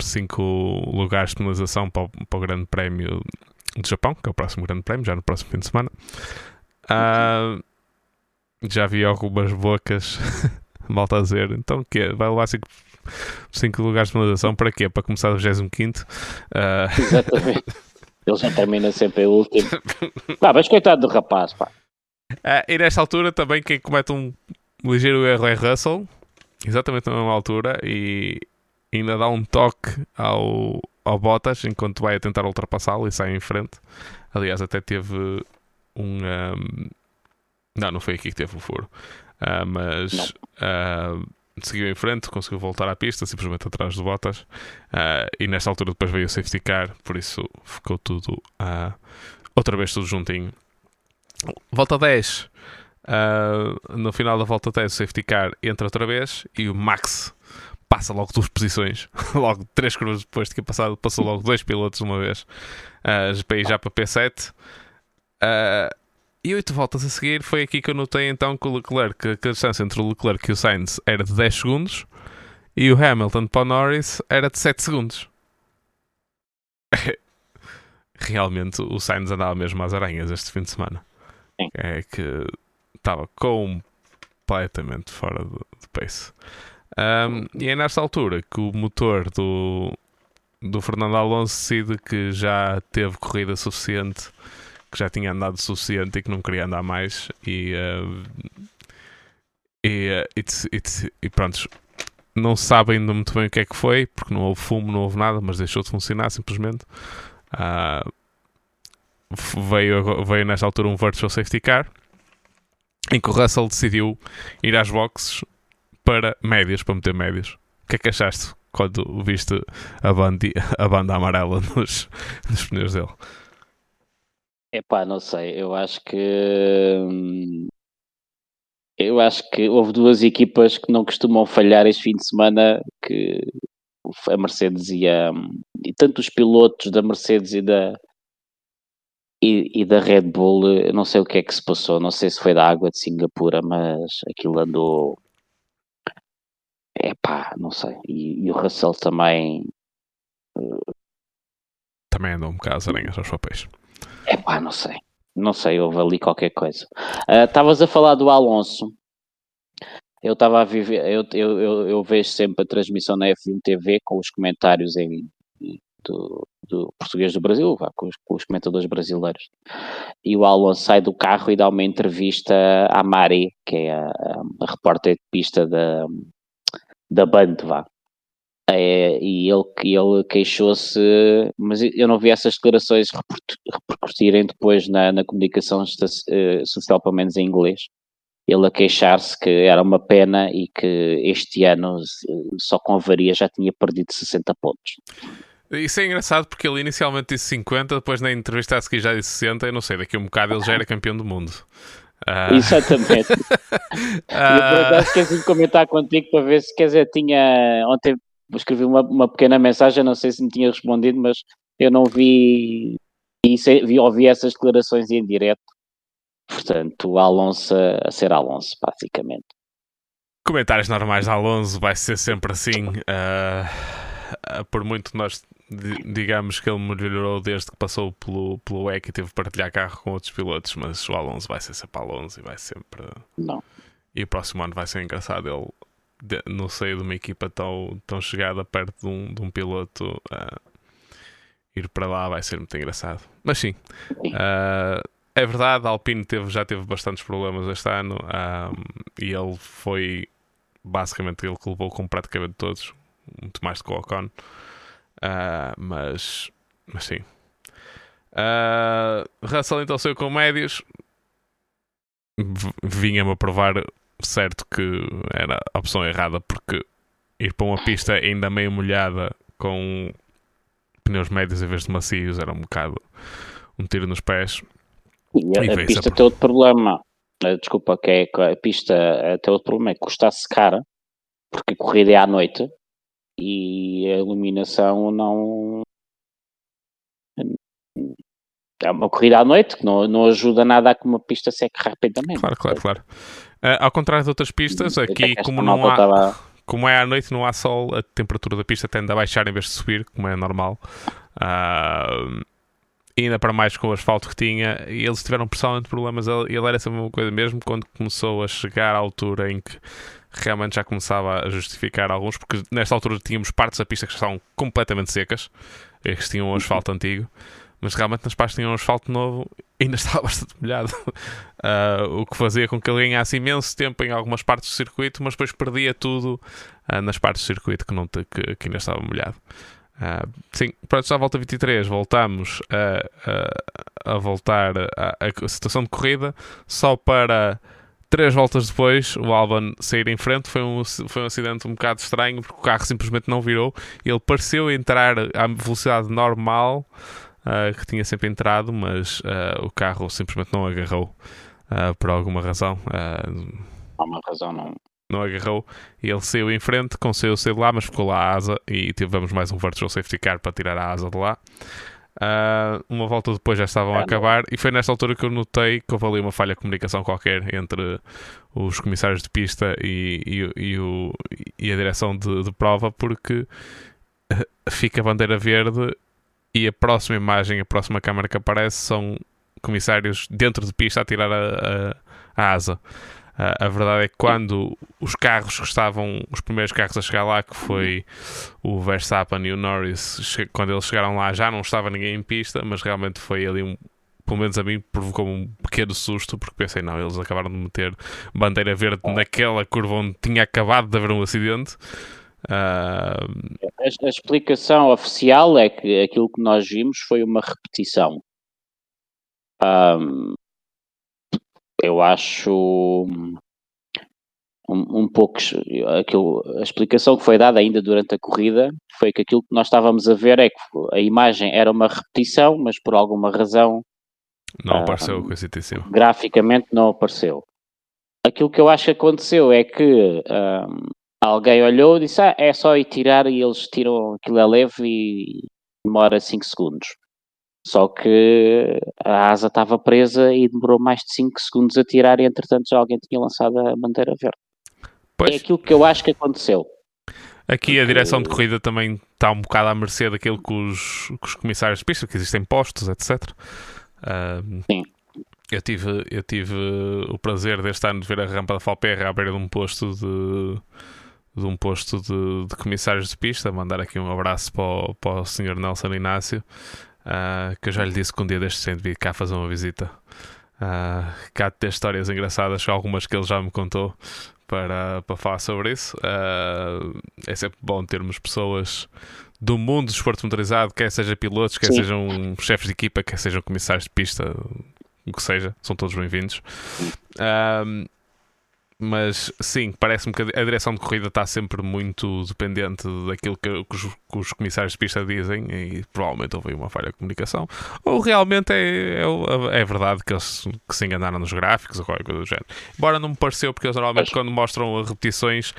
5 lugares de penalização para, para o Grande Prémio do Japão, que é o próximo Grande Prémio, já no próximo fim de semana. Uh, já vi algumas bocas malta a dizer, então que Vai levar 5 cinco lugares de penalização para quê? Para começar o 25 uh... Exatamente. Ele já termina sempre o último. Pá, mas coitado do rapaz, pá. Uh, e nesta altura também quem comete um ligeiro erro é Russell, exatamente na mesma altura, e ainda dá um toque ao, ao Bottas enquanto vai a tentar ultrapassá-lo e sai em frente. Aliás, até teve um. um... Não, não foi aqui que teve o furo. Uh, mas uh, seguiu em frente, conseguiu voltar à pista, simplesmente atrás de Bottas. Uh, e nesta altura depois veio o safety car, por isso ficou tudo outra vez tudo juntinho. Volta 10. no final da volta 10, o safety car entra outra vez e o Max passa logo duas posições, logo três curvas depois de ter passado, passou logo dois pilotos uma vez, uh, já para P7. Uh, e oito voltas a seguir foi aqui que eu notei então que o Leclerc, que a distância entre o Leclerc e o Sainz era de 10 segundos e o Hamilton para o Norris era de 7 segundos. Realmente o Sainz andava mesmo às aranhas este fim de semana. É que estava completamente fora de, de pace. Um, e é nesta altura que o motor do, do Fernando Alonso decide que já teve corrida suficiente, que já tinha andado suficiente e que não queria andar mais. E, uh, e, uh, e, e, e pronto, não se sabe ainda muito bem o que é que foi, porque não houve fumo, não houve nada, mas deixou de funcionar simplesmente. Uh, veio, veio nesta altura um virtual safety car em que o Russell decidiu ir às boxes para médias, para meter médias. O que é que achaste quando viste a, bandi, a banda amarela nos, nos pneus dele? Epá, não sei, eu acho que hum, eu acho que houve duas equipas que não costumam falhar este fim de semana que a Mercedes e a e tanto os pilotos da Mercedes e da e, e, da Red Bull, não sei o que é que se passou, não sei se foi da água de Singapura, mas aquilo andou é pá, não sei. E, e, o Russell também. Também andou um bocado as aranhas aos papéis. É pá, não sei. Não sei, houve ali qualquer coisa. Ah, estavas uh, a falar do Alonso. Eu estava a viver, eu, eu, eu, eu, vejo sempre a transmissão na F1 TV com os comentários em, do, do português do Brasil, com os, com os, comentadores brasileiros. E o Alonso sai do carro e dá uma entrevista à Mari, que é a, a, repórter de pista da, da Band, vá. É, e ele, ele queixou-se, mas eu não vi essas declarações repercutirem depois na, na comunicação uh, social, pelo menos em inglês. Ele a queixar-se que era uma pena e que este ano, só com avaria, já tinha perdido 60 pontos. Isso é engraçado porque ele inicialmente disse 50, depois na entrevista a seguir já disse 60, eu não sei, daqui a um bocado ele já era campeão do mundo. Uh... Exatamente. uh... Eu por acaso esqueci de comentar contigo para ver se, quer dizer, tinha. Ontem escrevi uma, uma pequena mensagem, não sei se me tinha respondido, mas eu não vi. E vi, ouvi essas declarações em direto. Portanto, Alonso a ser Alonso, basicamente. Comentários normais de Alonso vai ser sempre assim. Uh, por muito nós digamos que ele melhorou desde que passou pelo, pelo EC e teve que partilhar carro com outros pilotos, mas o Alonso vai ser sempre Alonso e vai sempre. Não. E o próximo ano vai ser engraçado ele de, no seio de uma equipa tão, tão chegada perto de um, de um piloto uh, ir para lá vai ser muito engraçado. Mas sim, uh, é verdade, a Alpine teve, já teve bastantes problemas este ano um, e ele foi basicamente ele que levou com praticamente todos, muito mais do que o Ocon. Uh, mas, mas sim. Uh, Russell então saiu com médios. Vinha-me a provar certo que era a opção errada porque ir para uma pista ainda meio molhada com pneus médios em vez de macios era um bocado um tiro nos pés. E a, e a pista tem outro problema. Eh, desculpa, que é a pista tem outro problema, é que custa-se cara, porque a corrida é à noite e a iluminação não é uma corrida à noite que não, não ajuda nada a que uma pista seque rapidamente. Claro, claro, claro. Uh, ao contrário de outras pistas, aqui como não há, estava... como é à noite, não há sol, a temperatura da pista tende a baixar em vez de subir, como é normal. Uh, ainda para mais com o asfalto que tinha, e eles tiveram pessoalmente problemas. Ele, ele era essa mesma coisa, mesmo quando começou a chegar à altura em que realmente já começava a justificar alguns, porque nesta altura tínhamos partes da pista que estavam completamente secas, que tinham um asfalto antigo, mas realmente nas partes tinham um asfalto novo ainda estava bastante molhado, uh, o que fazia com que ele ganhasse imenso tempo em algumas partes do circuito, mas depois perdia tudo uh, nas partes do circuito que, não te, que, que ainda estava molhado. Uh, sim, pronto, já volta 23, voltamos a, a, a voltar à situação de corrida, só para três voltas depois o Alban sair em frente. Foi um, foi um acidente um bocado estranho porque o carro simplesmente não virou. Ele pareceu entrar à velocidade normal uh, que tinha sempre entrado, mas uh, o carro simplesmente não agarrou por alguma razão. Há uma razão, não não agarrou e ele saiu em frente, conseguiu sair de lá, mas ficou lá a asa e tivemos mais um virtual safety car para tirar a asa de lá. Uh, uma volta depois já estavam a acabar e foi nesta altura que eu notei que houve ali uma falha de comunicação qualquer entre os comissários de pista e, e, e, o, e a direção de, de, prova porque fica a bandeira verde e a próxima imagem, a próxima câmera que aparece são comissários dentro de pista a tirar a, a, a asa. a verdade é que quando os carros que estavam, os primeiros carros a chegar lá, que foi o Verstappen e o Norris, quando eles chegaram lá já não estava ninguém em pista, mas realmente foi ali um. Pelo menos a mim provocou um pequeno susto, porque pensei, não, eles acabaram de meter bandeira verde naquela curva onde tinha acabado de haver um acidente. Uh... A, a explicação oficial é que aquilo que nós vimos foi uma repetição. Um, eu acho um, um pouco aquilo, a explicação que foi dada ainda durante a corrida foi que aquilo que nós estávamos a ver é que a imagem era uma repetição, mas por alguma razão não uh, apareceu com esse tecido. Graficamente não apareceu. Aquilo que eu acho que aconteceu é que um, alguém olhou e disse: ah, é só ir tirar e eles tiram aquilo a leve e demora 5 segundos. Só que a asa estava presa e demorou mais de 5 segundos a tirar e entretanto já alguém tinha lançado a bandeira verde. Pois. É aquilo que eu acho que aconteceu. Aqui Porque... a direção de corrida também está um bocado à mercê daquilo que os, que os comissários de pista, que existem postos, etc. Uh, Sim. Eu tive, eu tive o prazer deste ano de ver a rampa da Falperra à beira de um posto de, de um posto de, de comissários de pista. Mandar aqui um abraço para o, para o Sr. Nelson Inácio, uh, que eu já lhe disse que um dia deste sempre vir cá fazer uma visita. Uh, cá de ter histórias engraçadas, algumas que ele já me contou para, para falar sobre isso. Uh, é sempre bom termos pessoas do mundo do esporte motorizado, quer sejam pilotos, quer Sim. sejam chefes de equipa, quer sejam comissários de pista, o que seja, são todos bem-vindos. Mas sim, parece-me que a direção de corrida está sempre muito dependente daquilo que, que, os, que, os, comissários de pista dizem e provavelmente houve uma falha de comunicação. Ou realmente é, é, é verdade que eles que se enganaram nos gráficos ou qualquer coisa do género. Embora não me pareceu, porque eles normalmente quando mostram repetições,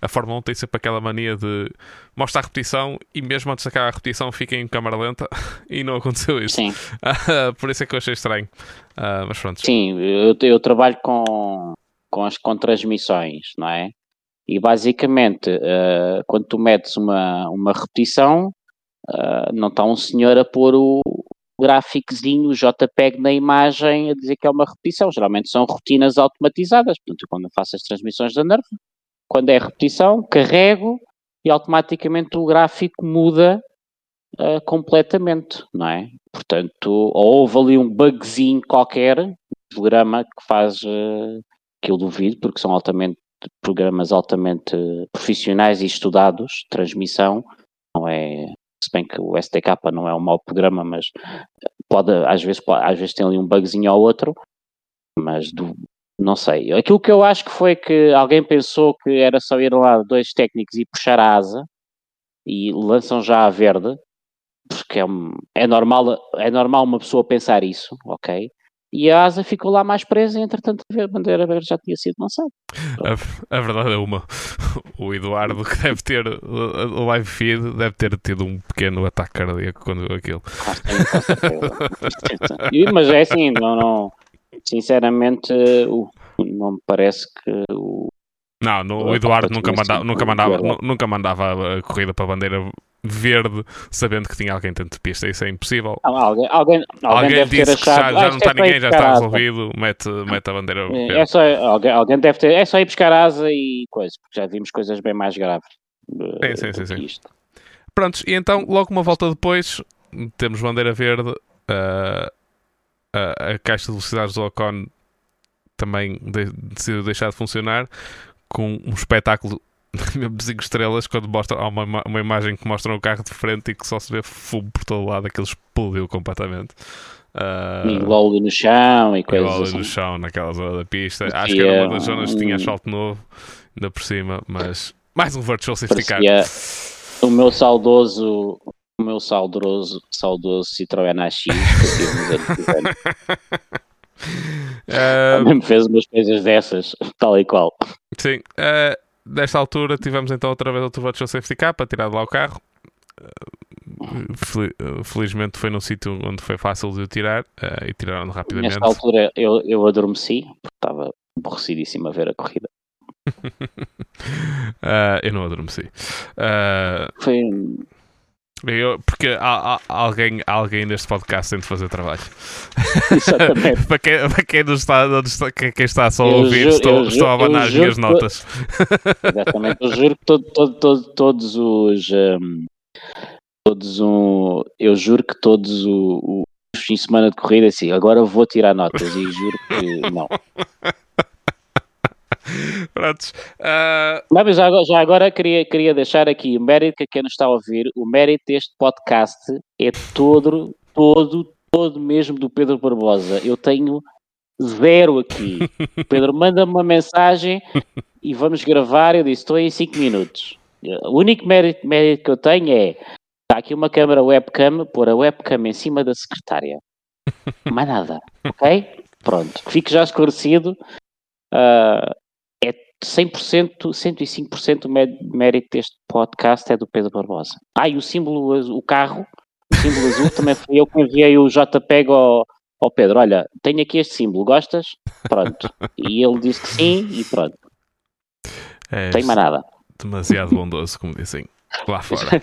a Fórmula 1 tem sempre aquela mania de mostrar a repetição e mesmo antes daquela repetição fica em câmara lenta e não aconteceu isso. Sim. Por isso é que eu achei estranho. Uh, mas pronto. Sim, eu, eu trabalho com com as com transmissões, não é? E basicamente, uh, quando tu metes uma, uma repetição, uh, não está um senhor a pôr o gráficozinho, o JPEG na imagem a dizer que é uma repetição. Geralmente são rotinas automatizadas. Portanto, quando faço as transmissões da Nerve, quando é repetição, carrego e automaticamente o gráfico muda uh, completamente, não é? Portanto, ou houve ali um bugzinho qualquer, programa que faz que eu duvido, porque são altamente programas altamente profissionais e estudados, transmissão, não é, se bem que o STK não é um mau programa, mas pode, às vezes, pode, às vezes tem ali um bugzinho ou outro, mas do, não sei. Aquilo que eu acho que foi que alguém pensou que era só ir lá dois técnicos e puxar a asa e lançam já a verde, porque é, é, normal, é normal uma pessoa pensar isso, ok? E a asa ficou lá mais presa e entretanto a bandeira verde já tinha sido lançada. A, a, verdade é uma. O Eduardo que deve ter o live feed deve ter tido um pequeno ataque cardíaco quando viu aquilo. Ah, mas é assim, não, não sinceramente não me parece que o não, no, o Eduardo nunca, manda, nunca, mandava, nunca mandava a corrida para a bandeira verde sabendo que tinha alguém dentro de pista. Isso é impossível. Não, alguém, alguém, alguém, alguém disse que já, já não está é ninguém, já está resolvido, mete, mete a bandeira é, verde. É só, alguém, alguém deve ter, é só ir buscar asa e coisa, porque já vimos coisas bem mais graves. Sim, sim, sim. sim. Isto. Prontos, e então, logo uma volta depois, temos bandeira verde, uh, uh, a caixa de velocidades do Ocon também de, decidiu deixar de funcionar com um espetáculo mesmo 5 estrelas quando mostra há uma, uma imagem que mostra o carro de frente e que só se vê fumo por todo lado, aquele explodiu completamente. Uh, e no chão e coisas óleo assim. no chão naquela zona da pista. Acho que era uma das zonas que tinha asfalto novo, ainda por cima, mas mais um virtual safety car. O meu saudoso o meu saudoso, saudoso Citroën AX que eu tive no Uh, Também me fez umas coisas dessas, tal e qual. Sim. Uh, desta altura tivemos então outra vez outro virtual safety car para tirar de lá o carro. Uh, felizmente foi num sítio onde foi fácil de o tirar uh, e tiraram rapidamente. Nesta altura eu, eu adormeci, porque estava aborrecidíssimo a ver a corrida. uh, eu não adormeci. Foi, eu, porque há, há, alguém, alguém neste podcast tem de fazer trabalho. Exatamente. para, quem, para quem, está, está, quem, está só a ouvir, ju, estou, ju, estou a abanar as minhas notas. Exatamente. Eu juro que todo, todo, todo, todos os. Um, todos um, eu juro que todos o, os fins de semana de corrida, assim, agora vou tirar notas e juro que não. Prontos. Uh... Não, mas já, já, agora queria, queria deixar aqui o mérito que quem nos está a ouvir, o mérito deste podcast é todo, todo, todo mesmo do Pedro Barbosa. Eu tenho zero aqui. O Pedro manda-me uma mensagem e vamos gravar. Eu disse: estou em 5 minutos. O único mérito, mérito que eu tenho é está aqui uma câmera webcam, pôr a webcam em cima da secretária. Mais nada, ok? Pronto, fique já esclarecido. Uh, 100%, 105% do mérito deste podcast é do Pedro Barbosa. Ah, e o símbolo, o carro, o símbolo azul, também foi eu que enviei o JPEG ao, ao Pedro. Olha, tenho aqui este símbolo, gostas? Pronto. E ele disse que sim e pronto. É Tem mais nada. Demasiado bondoso, como dizem lá fora.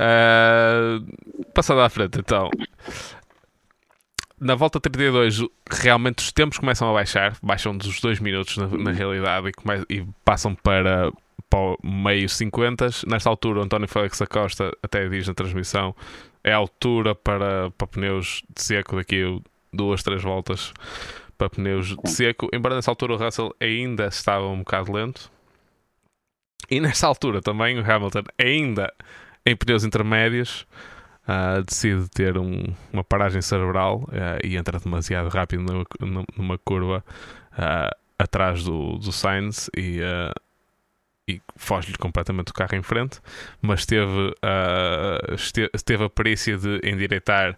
uh, passado à frente, então na volta 32, realmente os tempos começam a baixar, baixam dos 2 minutos na, na realidade e, come, e, passam para, para o meio 50. Nesta altura, o António Félix Acosta até diz na transmissão é a altura para, para pneus de seco daqui a duas, três voltas para pneus de seco. Embora nessa altura o Russell ainda estava um bocado lento. E nessa altura também o Hamilton ainda em pneus intermédios uh, decide ter um, uma paragem cerebral uh, e entra demasiado rápido numa, numa curva uh, atrás do, do Sainz e, e foge-lhe completamente o carro em frente, mas teve, este, teve a perícia de endireitar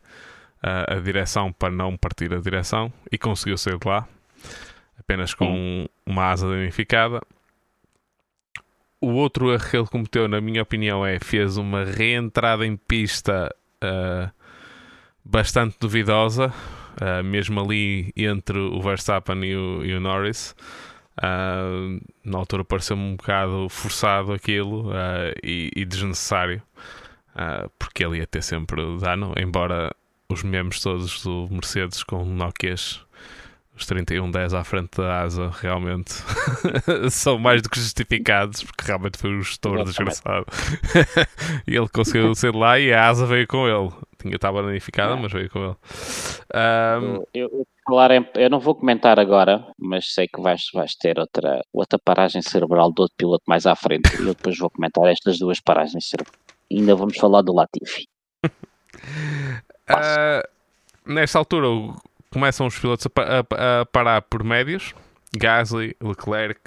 a direção para não partir a direção e conseguiu sair de lá apenas com uma asa danificada. O outro erro que ele cometeu, na minha opinião, é fez uma reentrada em pista uh, bastante duvidosa, uh, mesmo ali entre o Verstappen e o, e o Norris. Uh, na altura pareceu-me um bocado forçado aquilo e, e, desnecessário, porque ele ia ter sempre dano, embora os memes todos do Mercedes com Nokias os 31-10 à frente da asa realmente são mais do que justificados, porque realmente foi um estouro desgraçado. e ele conseguiu de lá e a asa veio com ele. Tinha estava danificada, mas veio com ele. Um... Eu, eu, eu não vou comentar agora, mas sei que vais, vais ter outra, outra paragem cerebral do outro piloto mais à frente. E eu depois vou comentar estas duas paragens cerebrais. Ainda vamos falar do Latifi. Uh, nesta altura, o começam os pilotos a, a, a parar por médios. Gasly, Leclerc,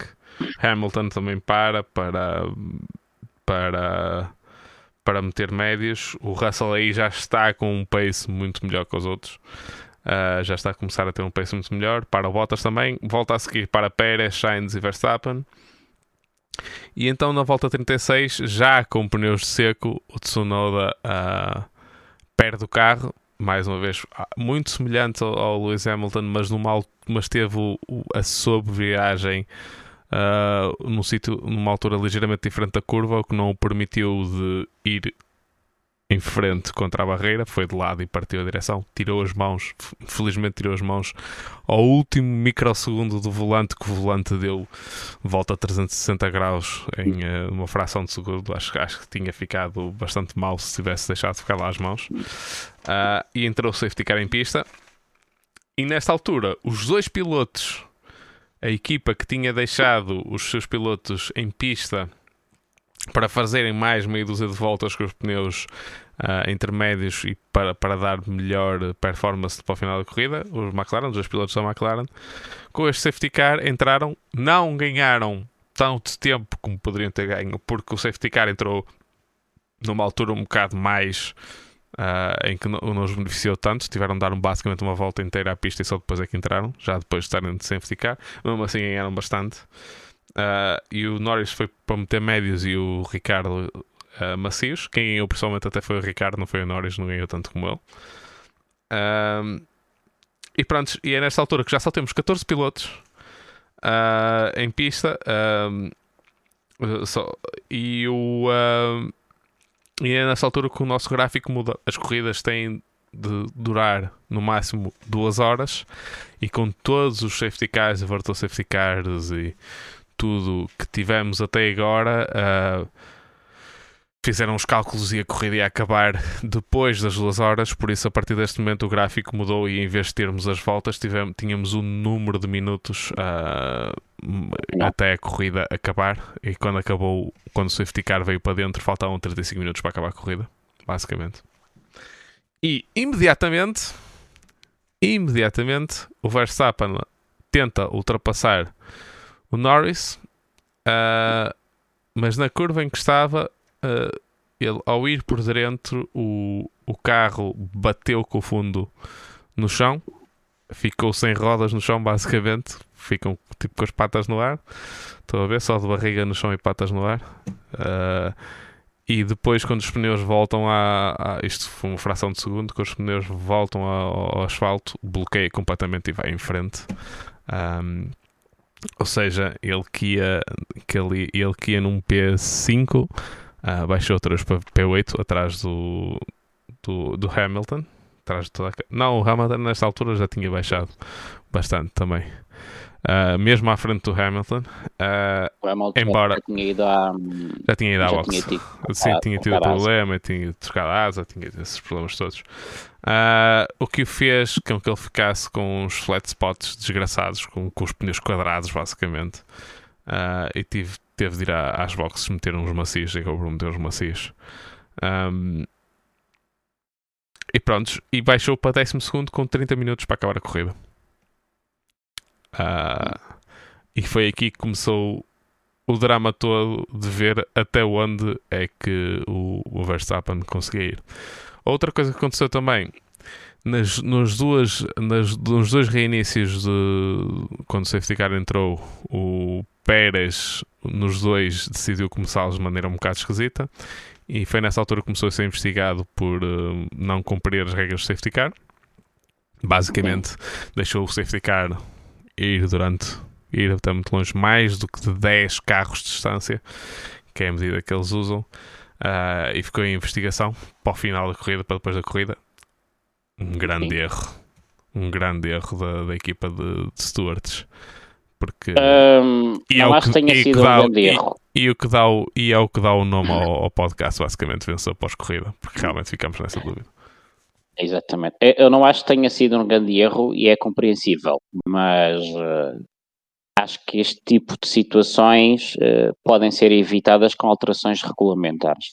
Hamilton também para para para para meter médios. O Russell aí já está com um pace muito melhor que os outros. Uh, já está a começar a ter um pace muito melhor. Para o Bottas também. Volta a seguir para Pérez, Sainz e Verstappen. E então na volta 36, já com pneus seco, o Tsunoda uh, perde o carro. Mais uma vez, ah, muito semelhante ao, ao Lewis Hamilton, mas, numa, mas teve o, o, a sobreviagem uh, num sítio, numa altura ligeiramente diferente da curva, o que não o permitiu de ir em frente contra a barreira, foi de lado e partiu a direção, tirou as mãos, felizmente tirou as mãos ao último microsegundo do volante, que o volante deu volta a 360 graus em uh, uma fração de segundo. Acho, acho que tinha ficado bastante mal se tivesse deixado ficar lá as mãos. Uh, e entrou o safety car em pista. E nesta altura, os dois pilotos, a equipa que tinha deixado os seus pilotos em pista para fazerem mais meia dúzia de voltas com os pneus uh, intermédios e para, para dar melhor performance para o final da corrida, os McLaren, os dois pilotos da McLaren, com este safety car entraram, não ganharam tanto tempo como poderiam ter ganho, porque o safety car entrou numa altura um bocado mais uh, em que não, não os beneficiou tanto, tiveram de dar basicamente uma volta inteira à pista e só depois é que entraram, já depois de estarem de safety car, mesmo assim ganharam bastante. Uh, e o Norris foi para meter médios e o Ricardo uh, macios. Quem ganhou pessoalmente até foi o Ricardo, não foi o Norris, não ganhou tanto como ele. Uh, e pronto, e é nesta altura que já só temos 14 pilotos uh, em pista. Só, e o. e é nessa altura que o nosso gráfico muda. As corridas têm de durar no máximo duas horas e com todos os safety cars, a safety cars e tudo que tivemos até agora, uh, fizeram os cálculos e a corrida ia acabar depois das duas horas, por isso a partir deste momento o gráfico mudou e em vez de termos as voltas, tivemos, tínhamos um número de minutos uh, até a corrida acabar e quando acabou, quando o safety car veio para dentro, faltavam 35 minutos para acabar a corrida, basicamente. E imediatamente, imediatamente, o Verstappen tenta ultrapassar o Norris, uh, mas na curva em que estava, uh, ele, ao ir por dentro, o, o carro bateu com o fundo no chão, ficou sem rodas no chão, basicamente. Ficam tipo com as patas no ar. Estou a ver, só de barriga no chão e patas no ar. Uh, e depois, quando os pneus voltam a, a, Isto foi uma fração de segundo. Quando os pneus voltam ao, ao asfalto, bloqueia completamente e vai em frente. Um, ou seja, ele que ia, que ele, ele que ia num P5 uh, baixou outra vez para P8 atrás do, do, do Hamilton. Atrás de toda a... Não, o Hamilton nesta altura já tinha baixado bastante também. Uh, mesmo à frente do Hamilton. Uh, Hamilton embora já tinha ido à, já tinha ido à box. Tinha tido, Sim, tinha tido problema, tinha trocado asa, tinha esses problemas todos. Uh, o que o fez com que ele ficasse com uns flat spots desgraçados, com, com os pneus quadrados, basicamente. e tive, teve de ir à, às boxes meter uns macios, acabou meter uns macios. Um, e pronto, e baixou para 12 com 30 minutos para acabar a corrida. Uh, e foi aqui que começou o drama todo de ver até onde é que o, o Verstappen conseguia ir. Outra coisa que aconteceu também nas, nos, duas, nas, nos dois reinícios de quando o safety car entrou, o Pérez nos dois decidiu começá-los de maneira um bocado esquisita e foi nessa altura que começou a ser investigado por uh, não cumprir as regras do safety car. Basicamente, deixou o safety car ir durante ir até muito longe, mais do que de 10 carros de distância, que é a medida que eles usam, uh, e ficou em investigação para o final da corrida, para depois da corrida. Um grande Sim. erro, um grande erro da, da equipa de, de stewards. Porque um, e é acho que, tenha sido um grande e, erro. E, o que dá o, e é o que dá o nome ao, ao podcast, basicamente, venceu pós-corrida, porque realmente ficamos nessa dúvida. Exatamente. Eu não acho que tenha sido um grande erro e é compreensível, mas uh, acho que este tipo de situações uh, podem ser evitadas com alterações regulamentares.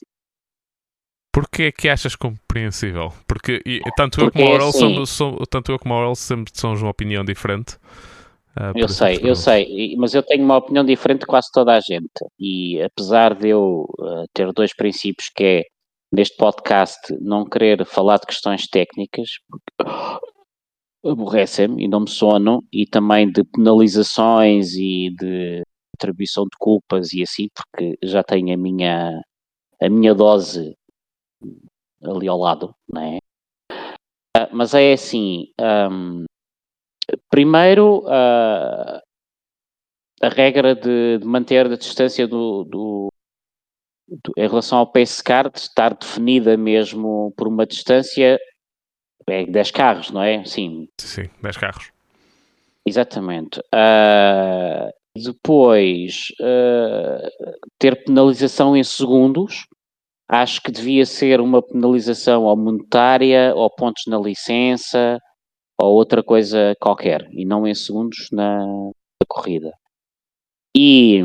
Porquê é que achas compreensível? Porque e, tanto, Porque eu como é assim, somos, tanto eu como a Aurel sempre somos uma opinião diferente. Uh, eu sei, eu sei, mas eu tenho uma opinião diferente de quase toda a gente. E apesar de eu uh, ter dois princípios que é neste podcast não querer falar de questões técnicas, aborrecem-me e não me sonam, e também de penalizações e de atribuição de culpas e assim, porque já tenho a minha, a minha dose ali ao lado, não é? Uh, mas é assim, um, primeiro, uh, a regra de, de, manter a distância do, do, do, em relação ao pace car, de estar definida mesmo por uma distância, é 10 carros, não é? Sim. Sim, 10 carros. Exatamente. Uh, depois, ter penalização em segundos, acho que devia ser uma penalização ou monetária, ou pontos na licença, ou outra coisa qualquer, e não em segundos na, na corrida. E,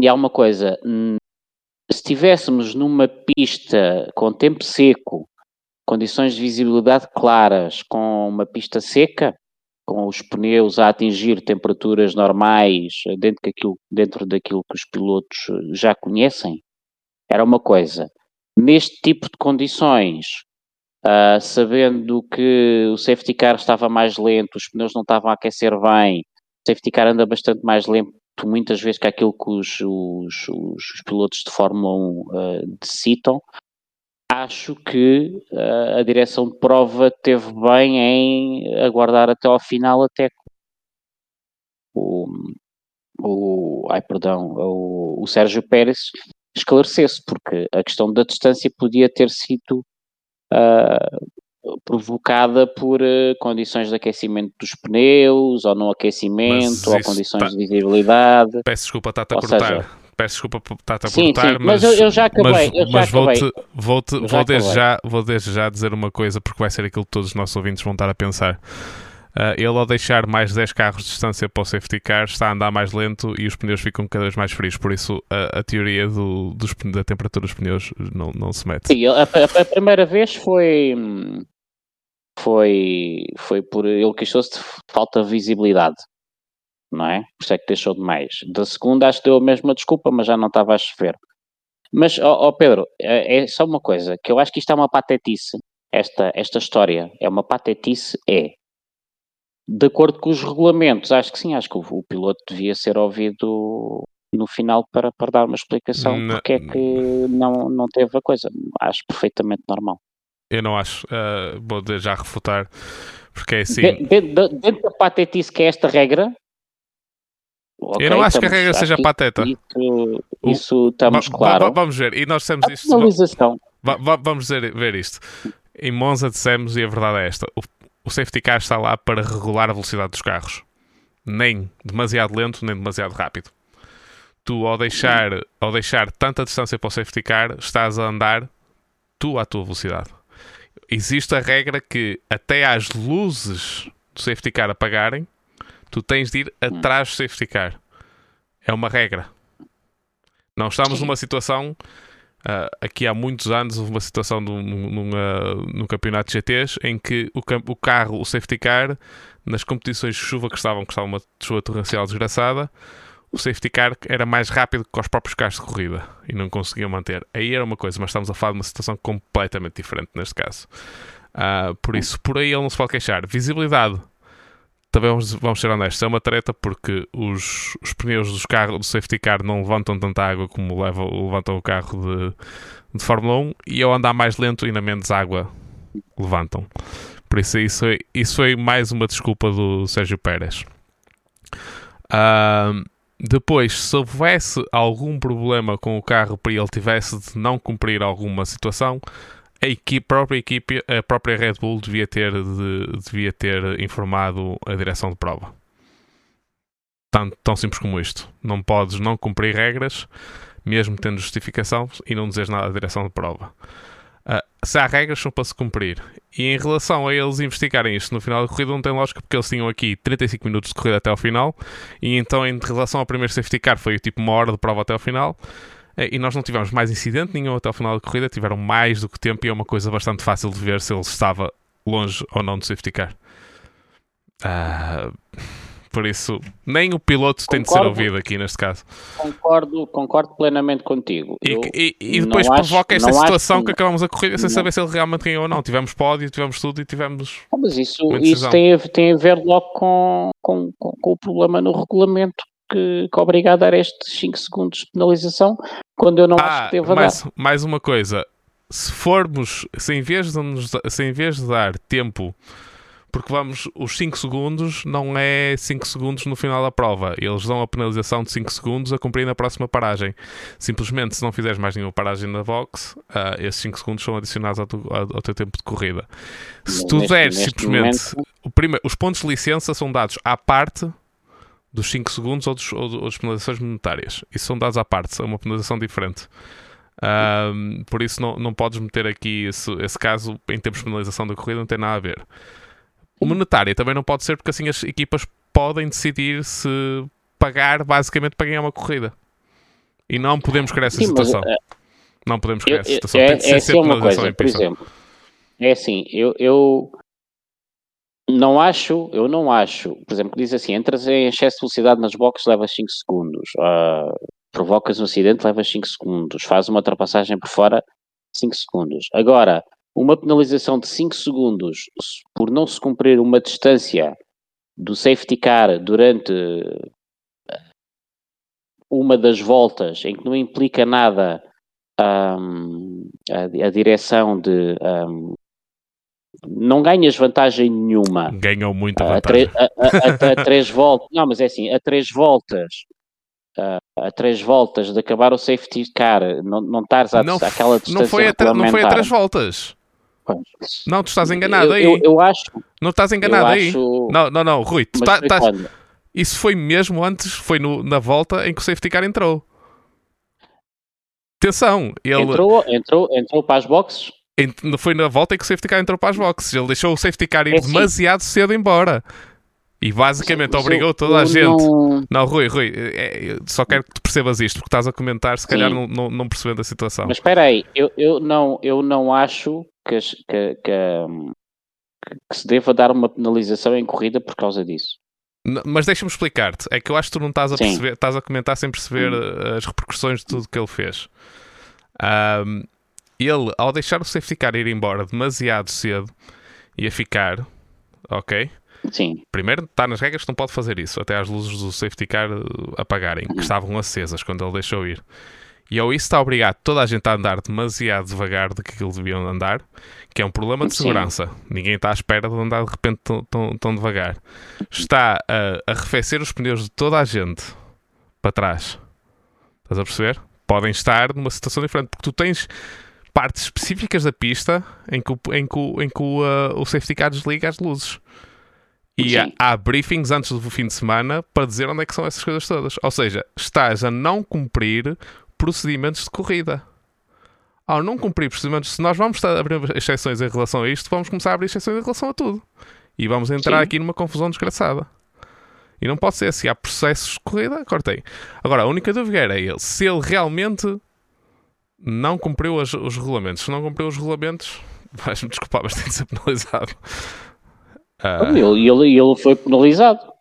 e há uma coisa, se estivéssemos numa pista com tempo seco, condições de visibilidade claras, com uma pista seca, com os pneus a atingir temperaturas normais dentro daquilo, dentro daquilo que os pilotos já conhecem, era uma coisa neste tipo de condições, uh, sabendo que o safety car estava mais lento, os pneus não estavam a aquecer bem, o safety car anda bastante mais lento muitas vezes que aquilo que os, os, os pilotos de Fórmula 1 uh, ah, decitam, acho que uh, a direção de prova teve bem em aguardar até ao final até o, o ai perdão, o, o Sérgio Pérez esclarecesse, porque a questão da distância podia ter sido uh, provocada por uh, condições de aquecimento dos pneus, ou no aquecimento, ou condições tá... de visibilidade. Peço desculpa, a cortar. Seja, Peço desculpa por estar-te a cortar, sim, mas, mas eu, eu, já acabei. Mas, já mas vou-te vou, -te, vou, desde já, vou desde já dizer uma coisa, porque vai ser aquilo que todos os nossos ouvintes vão estar a pensar. Uh, ele, ao deixar mais 10 carros de distância para o safety car, está a andar mais lento e os pneus ficam cada vez mais frios. Por isso, a, a teoria do, dos, da temperatura dos pneus não, não se mete. Sim, a, a, primeira vez foi. Foi, foi por. Ele queixou-se de falta de visibilidade, não é? Por isso é que deixou de mais. Da segunda, acho que deu a mesma desculpa, mas já não estava a chover. Mas, ó, oh, Pedro, é, é só uma coisa, que eu acho que isto é uma patetice. Esta, esta história é uma patetice, é de acordo com os regulamentos, acho que sim, acho que o, o piloto devia ser ouvido no final para, para dar uma explicação não, porque é que não, não teve a coisa. Acho perfeitamente normal. Eu não acho, uh, vou já refutar, porque é assim. Dentro, dentro da patetice que é esta regra. Okay, eu não acho que a regra seja pateta. Isso, isso estamos claro. Vamos ver, e nós dissemos isto. Vamos ver, ver isto. Em Monza dissemos, e a verdade é esta: o o safety car está lá para regular a velocidade dos carros. Nem demasiado lento, nem demasiado rápido. Tu, ao deixar, ao deixar tanta distância para o safety car, estás a andar tu à tua velocidade. Existe a regra que até às luzes do safety car apagarem, tu tens de ir atrás do safety car. É uma regra. Não estamos numa situação Uh, aqui há muitos anos houve uma situação num, numa, num campeonato de GTs em que o, o, carro, o safety car, nas competições de chuva que estavam, que estava uma chuva torrencial desgraçada, o safety car era mais rápido que os próprios carros de corrida e não conseguiam manter. Aí era uma coisa, mas estamos a falar de uma situação completamente diferente neste caso. Uh, por isso, por aí ele não se pode queixar. Visibilidade também vamos, vamos ser honestos, é uma treta porque os, os pneus dos carros do safety car não levantam tanta água como levam, levantam o carro de, de Fórmula 1 e ao andar mais lento ainda menos água levantam. Por isso, isso, isso foi mais uma desculpa do Sérgio Pérez. Uh, depois, se houvesse algum problema com o carro para ele tivesse de não cumprir alguma situação, a equipe, própria equipe, a própria Red Bull devia ter, de, devia ter informado a direção de prova. Tão, tão simples como isto. Não podes não cumprir regras, mesmo tendo justificação, e não dizeres nada à direção de prova. Uh, se há regras, são para se cumprir. E em relação a eles investigarem isto no final da corrida, não tem lógica, porque eles tinham aqui 35 minutos de corrida até ao final, e então, em relação ao primeiro safety car, foi tipo uma hora de prova até ao final. Eh, e nós não tivemos mais incidente nenhum até ao final da corrida, tiveram mais do que tempo e é uma coisa bastante fácil de ver se ele estava longe ou não do safety car. Uh, Por isso, nem o piloto tem de ser Concordo. ouvido aqui neste caso. Concordo, concordo plenamente contigo. E, e- e depois acho- provoca esta situação que que- acabamos a corrida sem não. saber se ele realmente ganhou ou não. Tivemos pódio, tivemos tudo e tivemos. Ah, Mas isso, isso tem, a, tem a ver logo com, com, com, com o problema no regulamento que, que obriga a dar estes 5 segundos de penalização quando eu não acho Ah, que deva mais, mais uma coisa. Se formos, se em, vez de nos, se em vez de dar tempo, porque vamos, os 5 segundos não é 5 segundos no final da prova. Eles dão a penalização de 5 segundos a cumprir na próxima paragem. Simplesmente, se não fizeres mais nenhuma paragem na box, ah, esses 5 segundos são adicionados ao, teu- ao- teu tempo de corrida. Se tu neste- deres neste simplesmente. momento- o prime- os pontos de licença são dados à parte dos 5 segundos ou, dos, ou, ou das penalizações monetárias. Isso são dados à parte, é uma penalização diferente. Ahm, por isso não, não podes meter aqui esse, esse caso em termos de penalização da corrida, não tem nada a ver. Monetária também não pode ser porque assim as equipas podem decidir se pagar basicamente para ganhar uma corrida. E não podemos criar essa Sim, mas, situação. eh, não podemos criar Eu- essa situação. é, tem de ser é sempre uma penalização coisa, em por exemplo, é assim, eu, eu não acho, eu não acho, por exemplo, diz assim, entras em excesso de velocidade nas boxes, levas 5 segundos, ah, provocas um acidente, levas 5 segundos, faz uma ultrapassagem por fora, 5 segundos. Agora, uma penalização de 5 segundos por não se cumprir uma distância do safety car durante ah, uma das voltas em que não implica nada ahm, a, a direção de ahm, não ganhas vantagem nenhuma Ganham muita vantagem. a- a- a- a três voltas não mas é assim a três voltas a, três voltas de acabar o safety car não, não estares à, Não àquela distância Não foi, a, não foi a três voltas. Não, tu estás enganado eu, aí. eu, eu acho Não estás enganado aí. acho Não, não, não, Rui, tu tá- foi tás- quando? isso foi mesmo antes, foi no- na volta em que o safety car entrou. Atenção, ele entrou, entrou, entrou para as boxes foi na volta em que o safety car entrou para as boxes. Ele deixou o safety car ir É assim. demasiado cedo embora. E basicamente obrigou toda a gente. não- Não, Rui, Rui, é- é- só quero que tu percebas isto, porque estás a comentar, se calhar não, não, não percebendo a situação. Mas espera aí, eu, eu, não, eu não acho que, que, que, hum, que se deva dar uma penalização em corrida por causa disso. Mas deixa-me explicar-te. É que eu acho que tu não estás a perceber, estás a comentar sem perceber Hum. uh, as repercussões de tudo que ele fez. Ahm, ele, ao deixar o safety car ir embora demasiado cedo, ia ficar, ok? Sim, Primeiro, está nas regras que não pode fazer isso, até às luzes do safety car uh, apagarem, que estavam acesas quando ele deixou ir. E ao isso está a obrigar toda a gente a andar demasiado devagar do que aquilo deviam andar, que é um problema de Sim. segurança. Ninguém está à espera de andar de repente tão, tão, tão devagar. Está a arrefecer os pneus de toda a gente para trás. Estás a perceber? Podem estar numa situação diferente, porque tu tens partes específicas da pista em que o, em que em que uh, o safety car desliga as luzes. E há, há briefings antes do fim de semana para dizer onde é que são essas coisas todas. Ou seja, estás a não cumprir procedimentos de corrida. Ao não cumprir procedimentos, se nós vamos estar a abrir exceções em relação a isto, vamos começar a abrir exceções em relação a tudo. E vamos entrar Sim. aqui numa confusão desgraçada. E não pode ser assim. Há processos de corrida, cortei. Agora, a única dúvida era ele, se ele realmente não cumpriu as- os regulamentos. Se não cumpriu os regulamentos, vais-me desculpar, mas tem de ser penalizado. Ah, ele, ele, ele foi penalizado.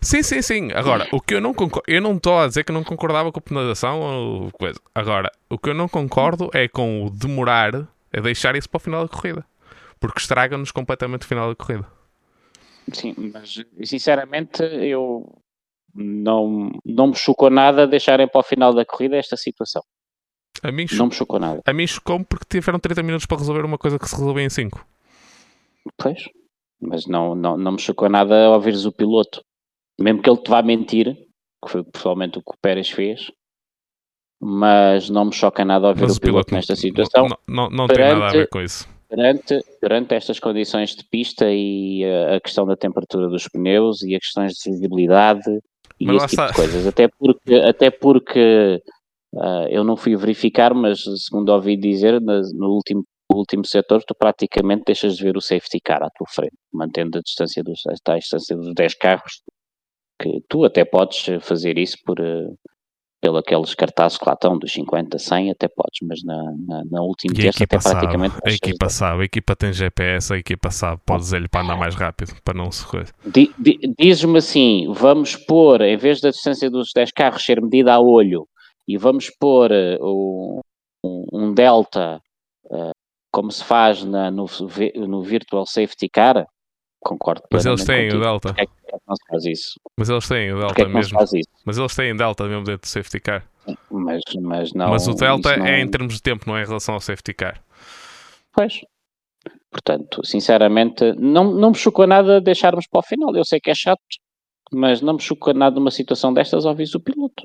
Sim, sim, sim. Agora, o que eu não concordo, eu não estou a dizer que não concordava com a penalização ou coisa. Agora, o que eu não concordo é com o demorar a deixar isso para o final da corrida. Porque estraga-nos completamente o final da corrida. Sim, mas sinceramente eu não, não me chocou nada deixarem para o final da corrida esta situação. A mim, Não me chocou nada. a mim chocou-me porque tiveram 30 minutos para resolver uma coisa que se resolveu em 5. Pois, mas não, não, não me chocou nada ouvires o piloto. Mesmo que ele te vá mentir, que foi provavelmente o que o Pérez fez, mas não me choca nada ouvir Mas o piloto nesta não- situação. não, não, não tem nada a ver perante- com isso. Durante, durante estas condições de pista e eh, a questão da temperatura dos pneus e as questões de visibilidade e Mas esse tipo está. de coisas. Até porque, até porque ah, eu não fui verificar, mas segundo ouvi dizer, no último, no último setor, tu praticamente deixas de ver o safety car à tua frente, mantendo a distância dos, a distância dos 10 carros, que tu até podes fazer isso por, eh, pelo aqueles cartazes que lá estão, dos 50, 100, até podes, mas na, na, na última a teste até sabe, praticamente. a equipa sabe, a equipa tem GPS, a equipa sabe, pode dizer-lhe para andar mais rápido, para não se. Di- di- Diz-me assim: vamos pôr, em vez da distância dos 10 carros ser medida a olho, e vamos pôr eh, um, um- delta, eh, como se faz na- no, no Virtual Safety Car, concordo Mas eles têm plenamente o contigo. Delta, Porquê é que é que não se faz isso? mas eles têm o é Delta que não se mesmo, faz isso? mas eles têm Delta mesmo dentro do safety car. Mas, mas não. mas o Delta não- é em termos de tempo, não é em relação ao safety car. Pois. Portanto, sinceramente, não, não me chocou nada deixarmos para o final. Eu sei que é chato, mas não me chocou nada numa situação destas ouvir o piloto.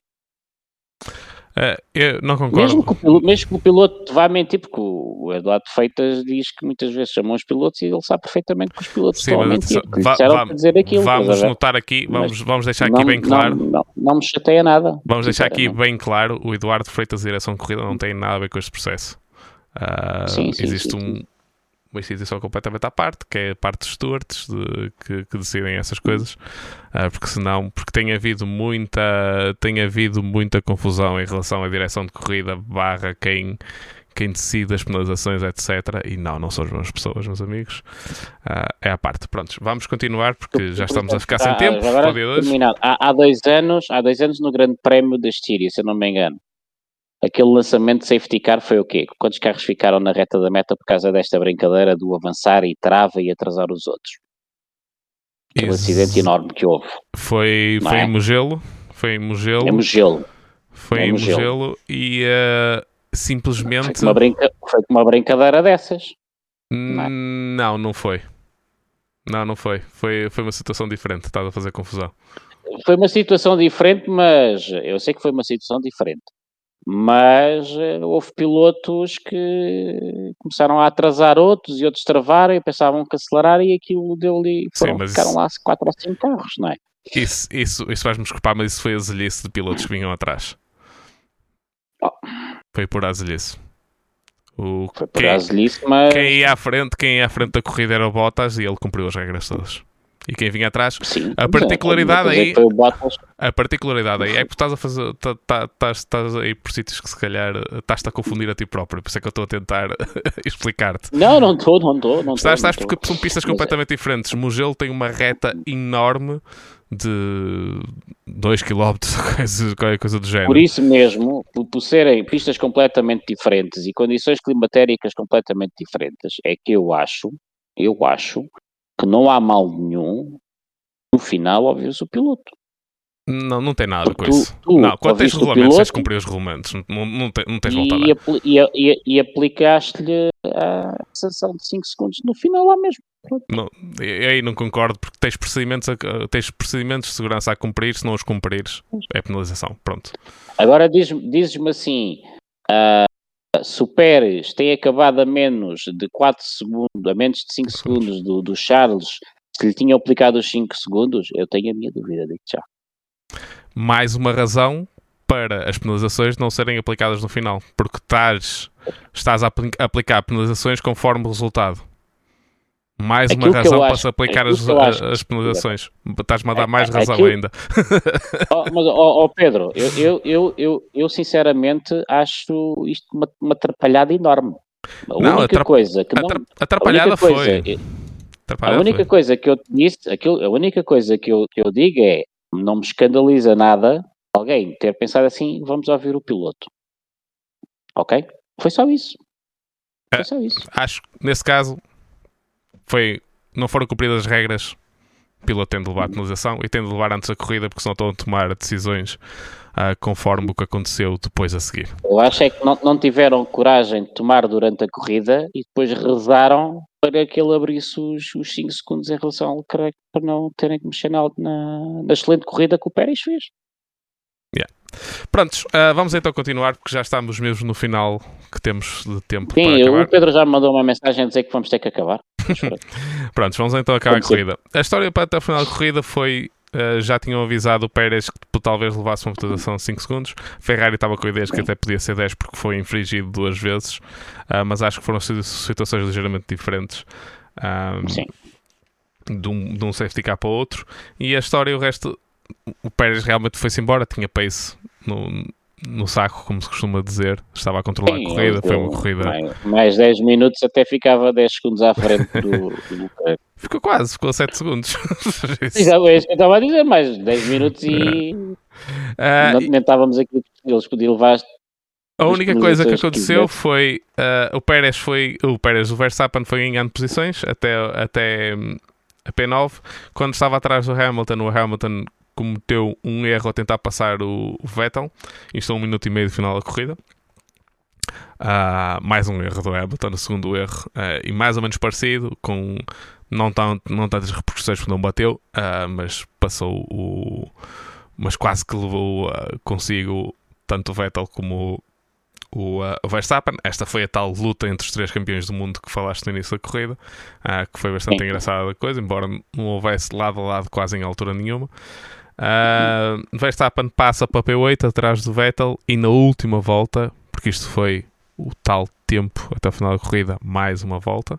Eh, eu não concordo. Mesmo que, o piloto, mesmo que o piloto vá mentir, porque o, Eduardo Feitas diz que muitas vezes chamam os pilotos e ele sabe perfeitamente que os pilotos Sim, estão a mentir. va- para dizer aquilo. Vamos notar aqui, vamos, Mas vamos deixar aqui não, bem claro. Não, não, não me chateia nada. Vamos deixar aqui bem claro, o Eduardo Freitas Direção de Corrida não tem nada a ver com este processo. Ah, Sim, sim, existe sim, um-. Uma instituição completamente à parte, que é a parte dos stewards de- que, que decidem essas coisas, Ah, porque senão, porque tem havido muita tem havido muita confusão em relação à direção de corrida barra quem quem decide as penalizações, etc. E não, não são as mesmas pessoas, meus amigos. Ah, é à parte. Prontos, vamos continuar porque já estamos a ficar sem Ah, tempo agora. Há, há dois anos, há dois anos no Grande Prémio da Estíria, se eu não me engano. Aquele lançamento de safety car foi o quê? Quantos carros ficaram na reta da meta por causa desta brincadeira do avançar e trava e atrasar os outros? Aquele Ex- acidente enorme que houve. Foi, Não foi é? em Mugello. Foi em Mugello. É Mugello. Foi é em Mugello. Mugello e Foi simplesmente. com uma, brinca... foi com uma brincadeira dessas. não é? Não, não foi. Não, não foi. Foi, foi uma situação diferente. Estás a fazer confusão. Foi uma situação diferente, mas eu sei que foi uma situação diferente. Mas eh, houve pilotos que começaram a atrasar outros e outros travaram e pensavam que acelerar e aquilo deu-lhe. Sim, foram- mas Ficaram isso- lá quatro ou cinco carros, não é? Isso, isso, isso faz-me desculpar, mas isso foi a azelhice de pilotos que vinham atrás. Oh. Foi por azelhice. O, Foi por quem, azelice, mas. quem ia à frente, quem ia à frente da corrida era o Bottas e ele cumpriu as regras todas. E quem vinha atrás Sim, a é, particularidade aí- A particularidade aí é que tu estás a fazer. tá- tá- Estás estás aí por sítios que se calhar eh, estás-te a confundir a ti próprio. Por isso é que eu estou a tentar explicar-te. Não, não estou, não estou. Não Estás, estás porque são pistas é- completamente diferentes. Mugello tem uma reta enorme de 2 km, qualquer coisa do género. Por isso mesmo, por, por serem pistas completamente diferentes e condições climatéricas completamente diferentes, é que eu acho, eu acho que não há mal nenhum no final ouvir-se o piloto. Não, não tem nada com Porque tu- isso. tu não, quando tens regulamentos, tens de cumprir os regulamentos. Não, não, te- não tens volta a E, apli- e, e, e aplicaste-lhe a sanção de 5 segundos no final lá mesmo. Não, eu aí não concordo porque tens procedimentos, a- tens procedimentos de segurança a cumprir. Se não os cumprires, é penalização. Pronto. Agora diz- dizes-me assim: ah, se o Pérez tem acabado a menos de 4 segundos, a menos de 5 segundos do, do Charles, se lhe tinham aplicado os 5 segundos, eu tenho a minha dúvida, digo já. mais uma razão para as penalizações não serem aplicadas no final, porque estás, estás a apli- aplicar penalizações conforme o resultado. Mais uma Aquilo eu razão para se aplicar as, as penalizações. Estás-me a dar mais razão aquilo- ainda. Oh, mas, ó ó, Pedro, eu, eu, eu, eu, eu sinceramente acho isto uma, uma atrapalhada enorme. A Não, única atrap- coisa que não. Atrapalhada coisa, foi. A Atrapalhada única foi. coisa que eu disse, aquilo, a única coisa que eu, que eu digo é não me escandaliza nada alguém ter pensado assim, vamos ouvir o piloto. Ok? Foi só isso. Foi só isso. Acho que nesse caso foi, não foram cumpridas as regras. O piloto tem de levar a penalização e tem de levar antes da corrida, porque senão estão a tomar decisões ah, conforme o que aconteceu depois a seguir. Eu acho é que não, não tiveram coragem de tomar durante a corrida e depois rezaram para que ele abrisse os, os 5 segundos em relação ao Leclerc para não terem que mexer na, na, na excelente corrida que o Pérez fez. Prontos, ah, vamos então continuar, porque já estamos mesmo no final que temos de tempo Sim, para acabar. o Pedro já me mandou uma mensagem a dizer que vamos ter que acabar. Prontos, vamos então acabar a corrida. A história para até o final da corrida foi. Ah, já tinham avisado o Pérez que talvez levasse uma votação de 5 segundos. Ferrari estava com ideias que até podia ser 10 porque foi infringido duas vezes, ah, mas acho que foram situ- situações ligeiramente diferentes. ah, Sim. de um, de um safety car para outro. E a história, o resto, o Pérez realmente foi-se embora, tinha pace no, no saco, como se costuma dizer. Estava a controlar Sim, a corrida, foi uma corrida. Mais, mais 10 minutos até ficava 10 segundos à frente do, do Ficou quase, ficou 7 segundos. Exato, é isso que eu estava a dizer, mais 10 minutos e. Uh, nem estávamos aqui, eles podiam levar. A única coisa que aconteceu foi uh, o Pérez foi o Pérez, o Verstappen foi ganhando posições até, até hum, a P9. Quando estava atrás do Hamilton, o Hamilton cometeu um erro a tentar passar o, Vettel. Isto é um minuto e meio de final da corrida. Uh, mais um erro do Hamilton, o segundo erro, uh, e mais ou menos parecido, com não, tão, não tantas repercussões porque não bateu, uh, mas passou o. Mas quase que levou consigo tanto o Vettel como o, o Verstappen. Esta foi a tal luta entre os três campeões do mundo que falaste no início da corrida, que foi bastante engraçada a coisa, embora não houvesse lado a lado quase em altura nenhuma. Uh, Verstappen passa para P8 atrás do Vettel e na última volta, porque isto foi o tal tempo até o final da corrida, mais uma volta.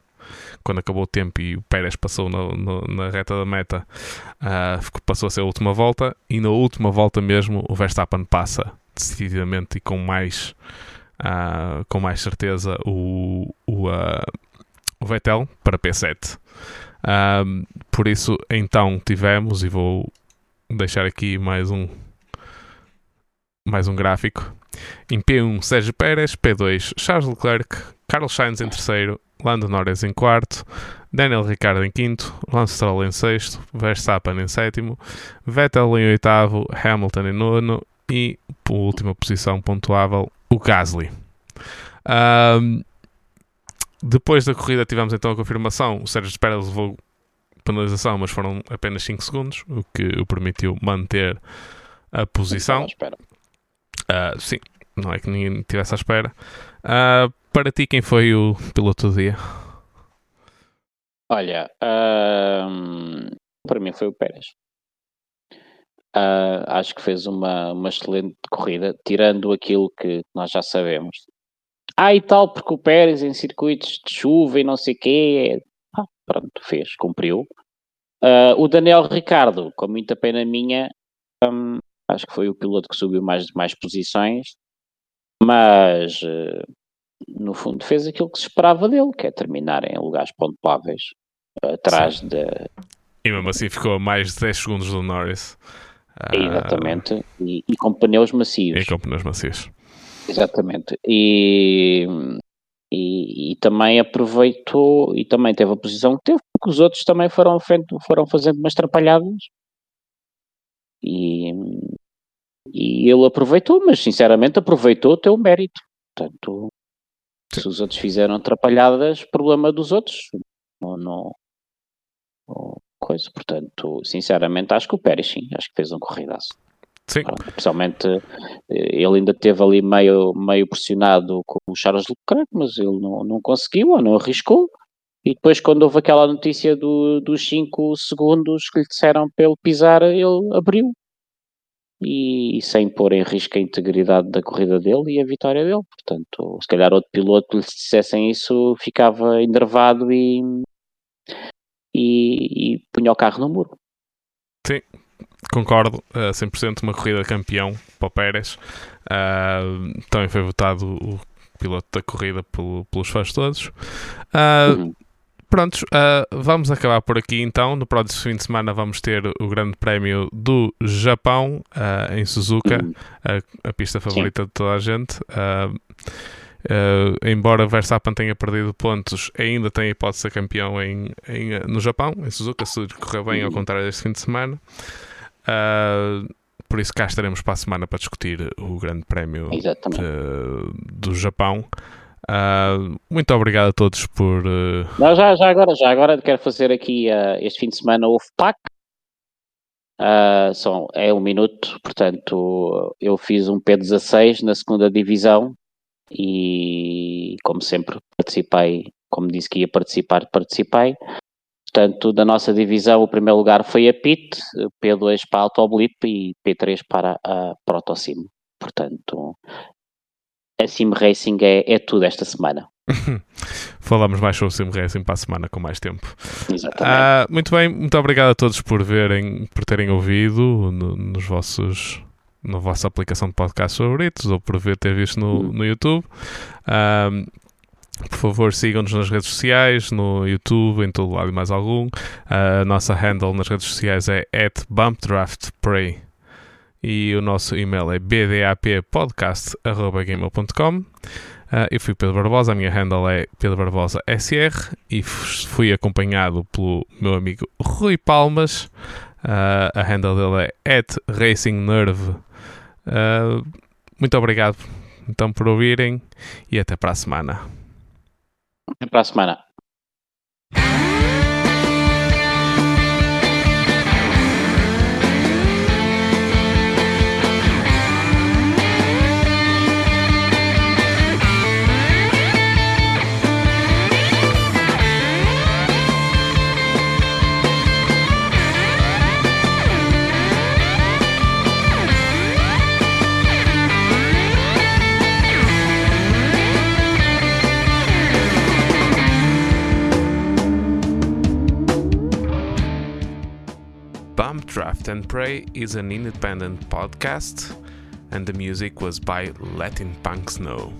Quando acabou o tempo e o Pérez passou no, no, na reta da meta, uh, passou a ser a última volta. E na última volta mesmo, o Verstappen passa decididamente e com mais, uh, com mais certeza o, o, o Vettel para P7. por isso, então tivemos, e vou deixar aqui mais um mais um gráfico. Em P1, Sérgio Pérez, P2, Charles Leclerc, Carlos Sainz em terceiro, Lando Norris em quarto, Daniel Ricciardo em quinto, Lance Stroll em sexto, Verstappen em sétimo, Vettel em oitavo, Hamilton em nono e, por última posição pontuável, o Gasly. Um, depois da corrida tivemos então a confirmação, o Sérgio Pérez levou penalização, mas foram apenas 5 segundos, o que o permitiu manter a posição. Uh, sim, não é que ninguém estivesse à espera. Uh, para ti, quem foi o piloto do dia? Olha, uh, para mim foi o Pérez. Uh, acho que fez uma, uma excelente corrida, tirando aquilo que nós já sabemos. Ah, e tal, porque o Pérez em circuitos de chuva e não sei o quê, ah, pronto, fez, cumpriu. Uh, o Daniel Ricardo, com muita pena minha, um, acho que foi o piloto que subiu mais, mais posições, mas uh, no fundo fez aquilo que se esperava dele, que é terminar em lugares pontuáveis, atrás de. E mesmo assim ficou a mais de 10 segundos do Norris. Uh, Exatamente, e, e, com pneus macios. E com pneus macios. Exatamente. E, e, e, também aproveitou e também teve a posição que teve, porque os outros também foram, foram fazendo umas trapalhadas e, e ele aproveitou, mas sinceramente aproveitou o teu mérito. Portanto, se os outros fizeram atrapalhadas, problema dos outros, não, não, coisa. Portanto, sinceramente, acho que o Pérez sim, acho que fez um corridaço. Sim. Principalmente eh, ele ainda teve ali meio, meio pressionado com o Charles Leclerc, mas ele não, não conseguiu ou não arriscou. E depois, quando houve aquela notícia do, dos 5 segundos que lhe disseram para ele pisar, ele abriu. E, e, sem pôr em risco a integridade da corrida dele e a vitória dele. Portanto, se calhar outro piloto lhe dissessem isso, ficava enervado e, e, e punha o carro no muro. Sim, concordo, uh, 100% uma corrida campeão para o Pérez. Uh, também foi votado o piloto da corrida pelo, pelos fãs todos. Uh, uhum. Prontos, uh, vamos acabar por aqui então. No próximo fim de semana vamos ter o Grande Prémio do Japão uh, em Suzuka, uhum. a, a, pista favorita Sim. de toda a gente. Uh, embora Verstappen tenha perdido pontos, ainda tem a hipótese de ser campeão em, em, no Japão, em Suzuka, se correr bem, ao uhum. contrário deste fim de semana. Uh, por isso cá estaremos para a semana para discutir o Grande Prémio de, do Japão. Uh, muito obrigado a todos por. Uh... Não, já, já agora, já agora quero fazer aqui este fim de semana o FPAC. são, é um minuto, portanto, eu fiz um P16 na segunda divisão e, como sempre, participei, como disse que ia participar, participei. Portanto, da nossa divisão, o primeiro lugar foi a PIT, P2 para a Autoblip e P3 para a Protocimo. Portanto, a Sim Racing é, é tudo esta semana. Falamos mais sobre o Sim Racing para a semana com mais tempo. Exatamente. Uh, muito bem, muito obrigado a todos por verem, por terem ouvido no, nos vossos na vossa aplicação de podcast favoritos ou por ver ter visto no, no YouTube. Um, por favor, sigam-nos nas redes sociais, no YouTube, em todo lado e mais algum. A nossa handle nas redes sociais é bumpdraftpray e o nosso e-mail é bdappodcast.gmail.com uh, Eu fui Pedro Barbosa, a minha handle é Pedro Barbosa SR e fui acompanhado pelo meu amigo Rui Palmas. Uh, a handle dele é at RacingNerve. Uh, muito obrigado então por ouvirem e até para a semana. Até para a semana. Draft and Pray is an independent podcast, and the music was by Letting Punks Know.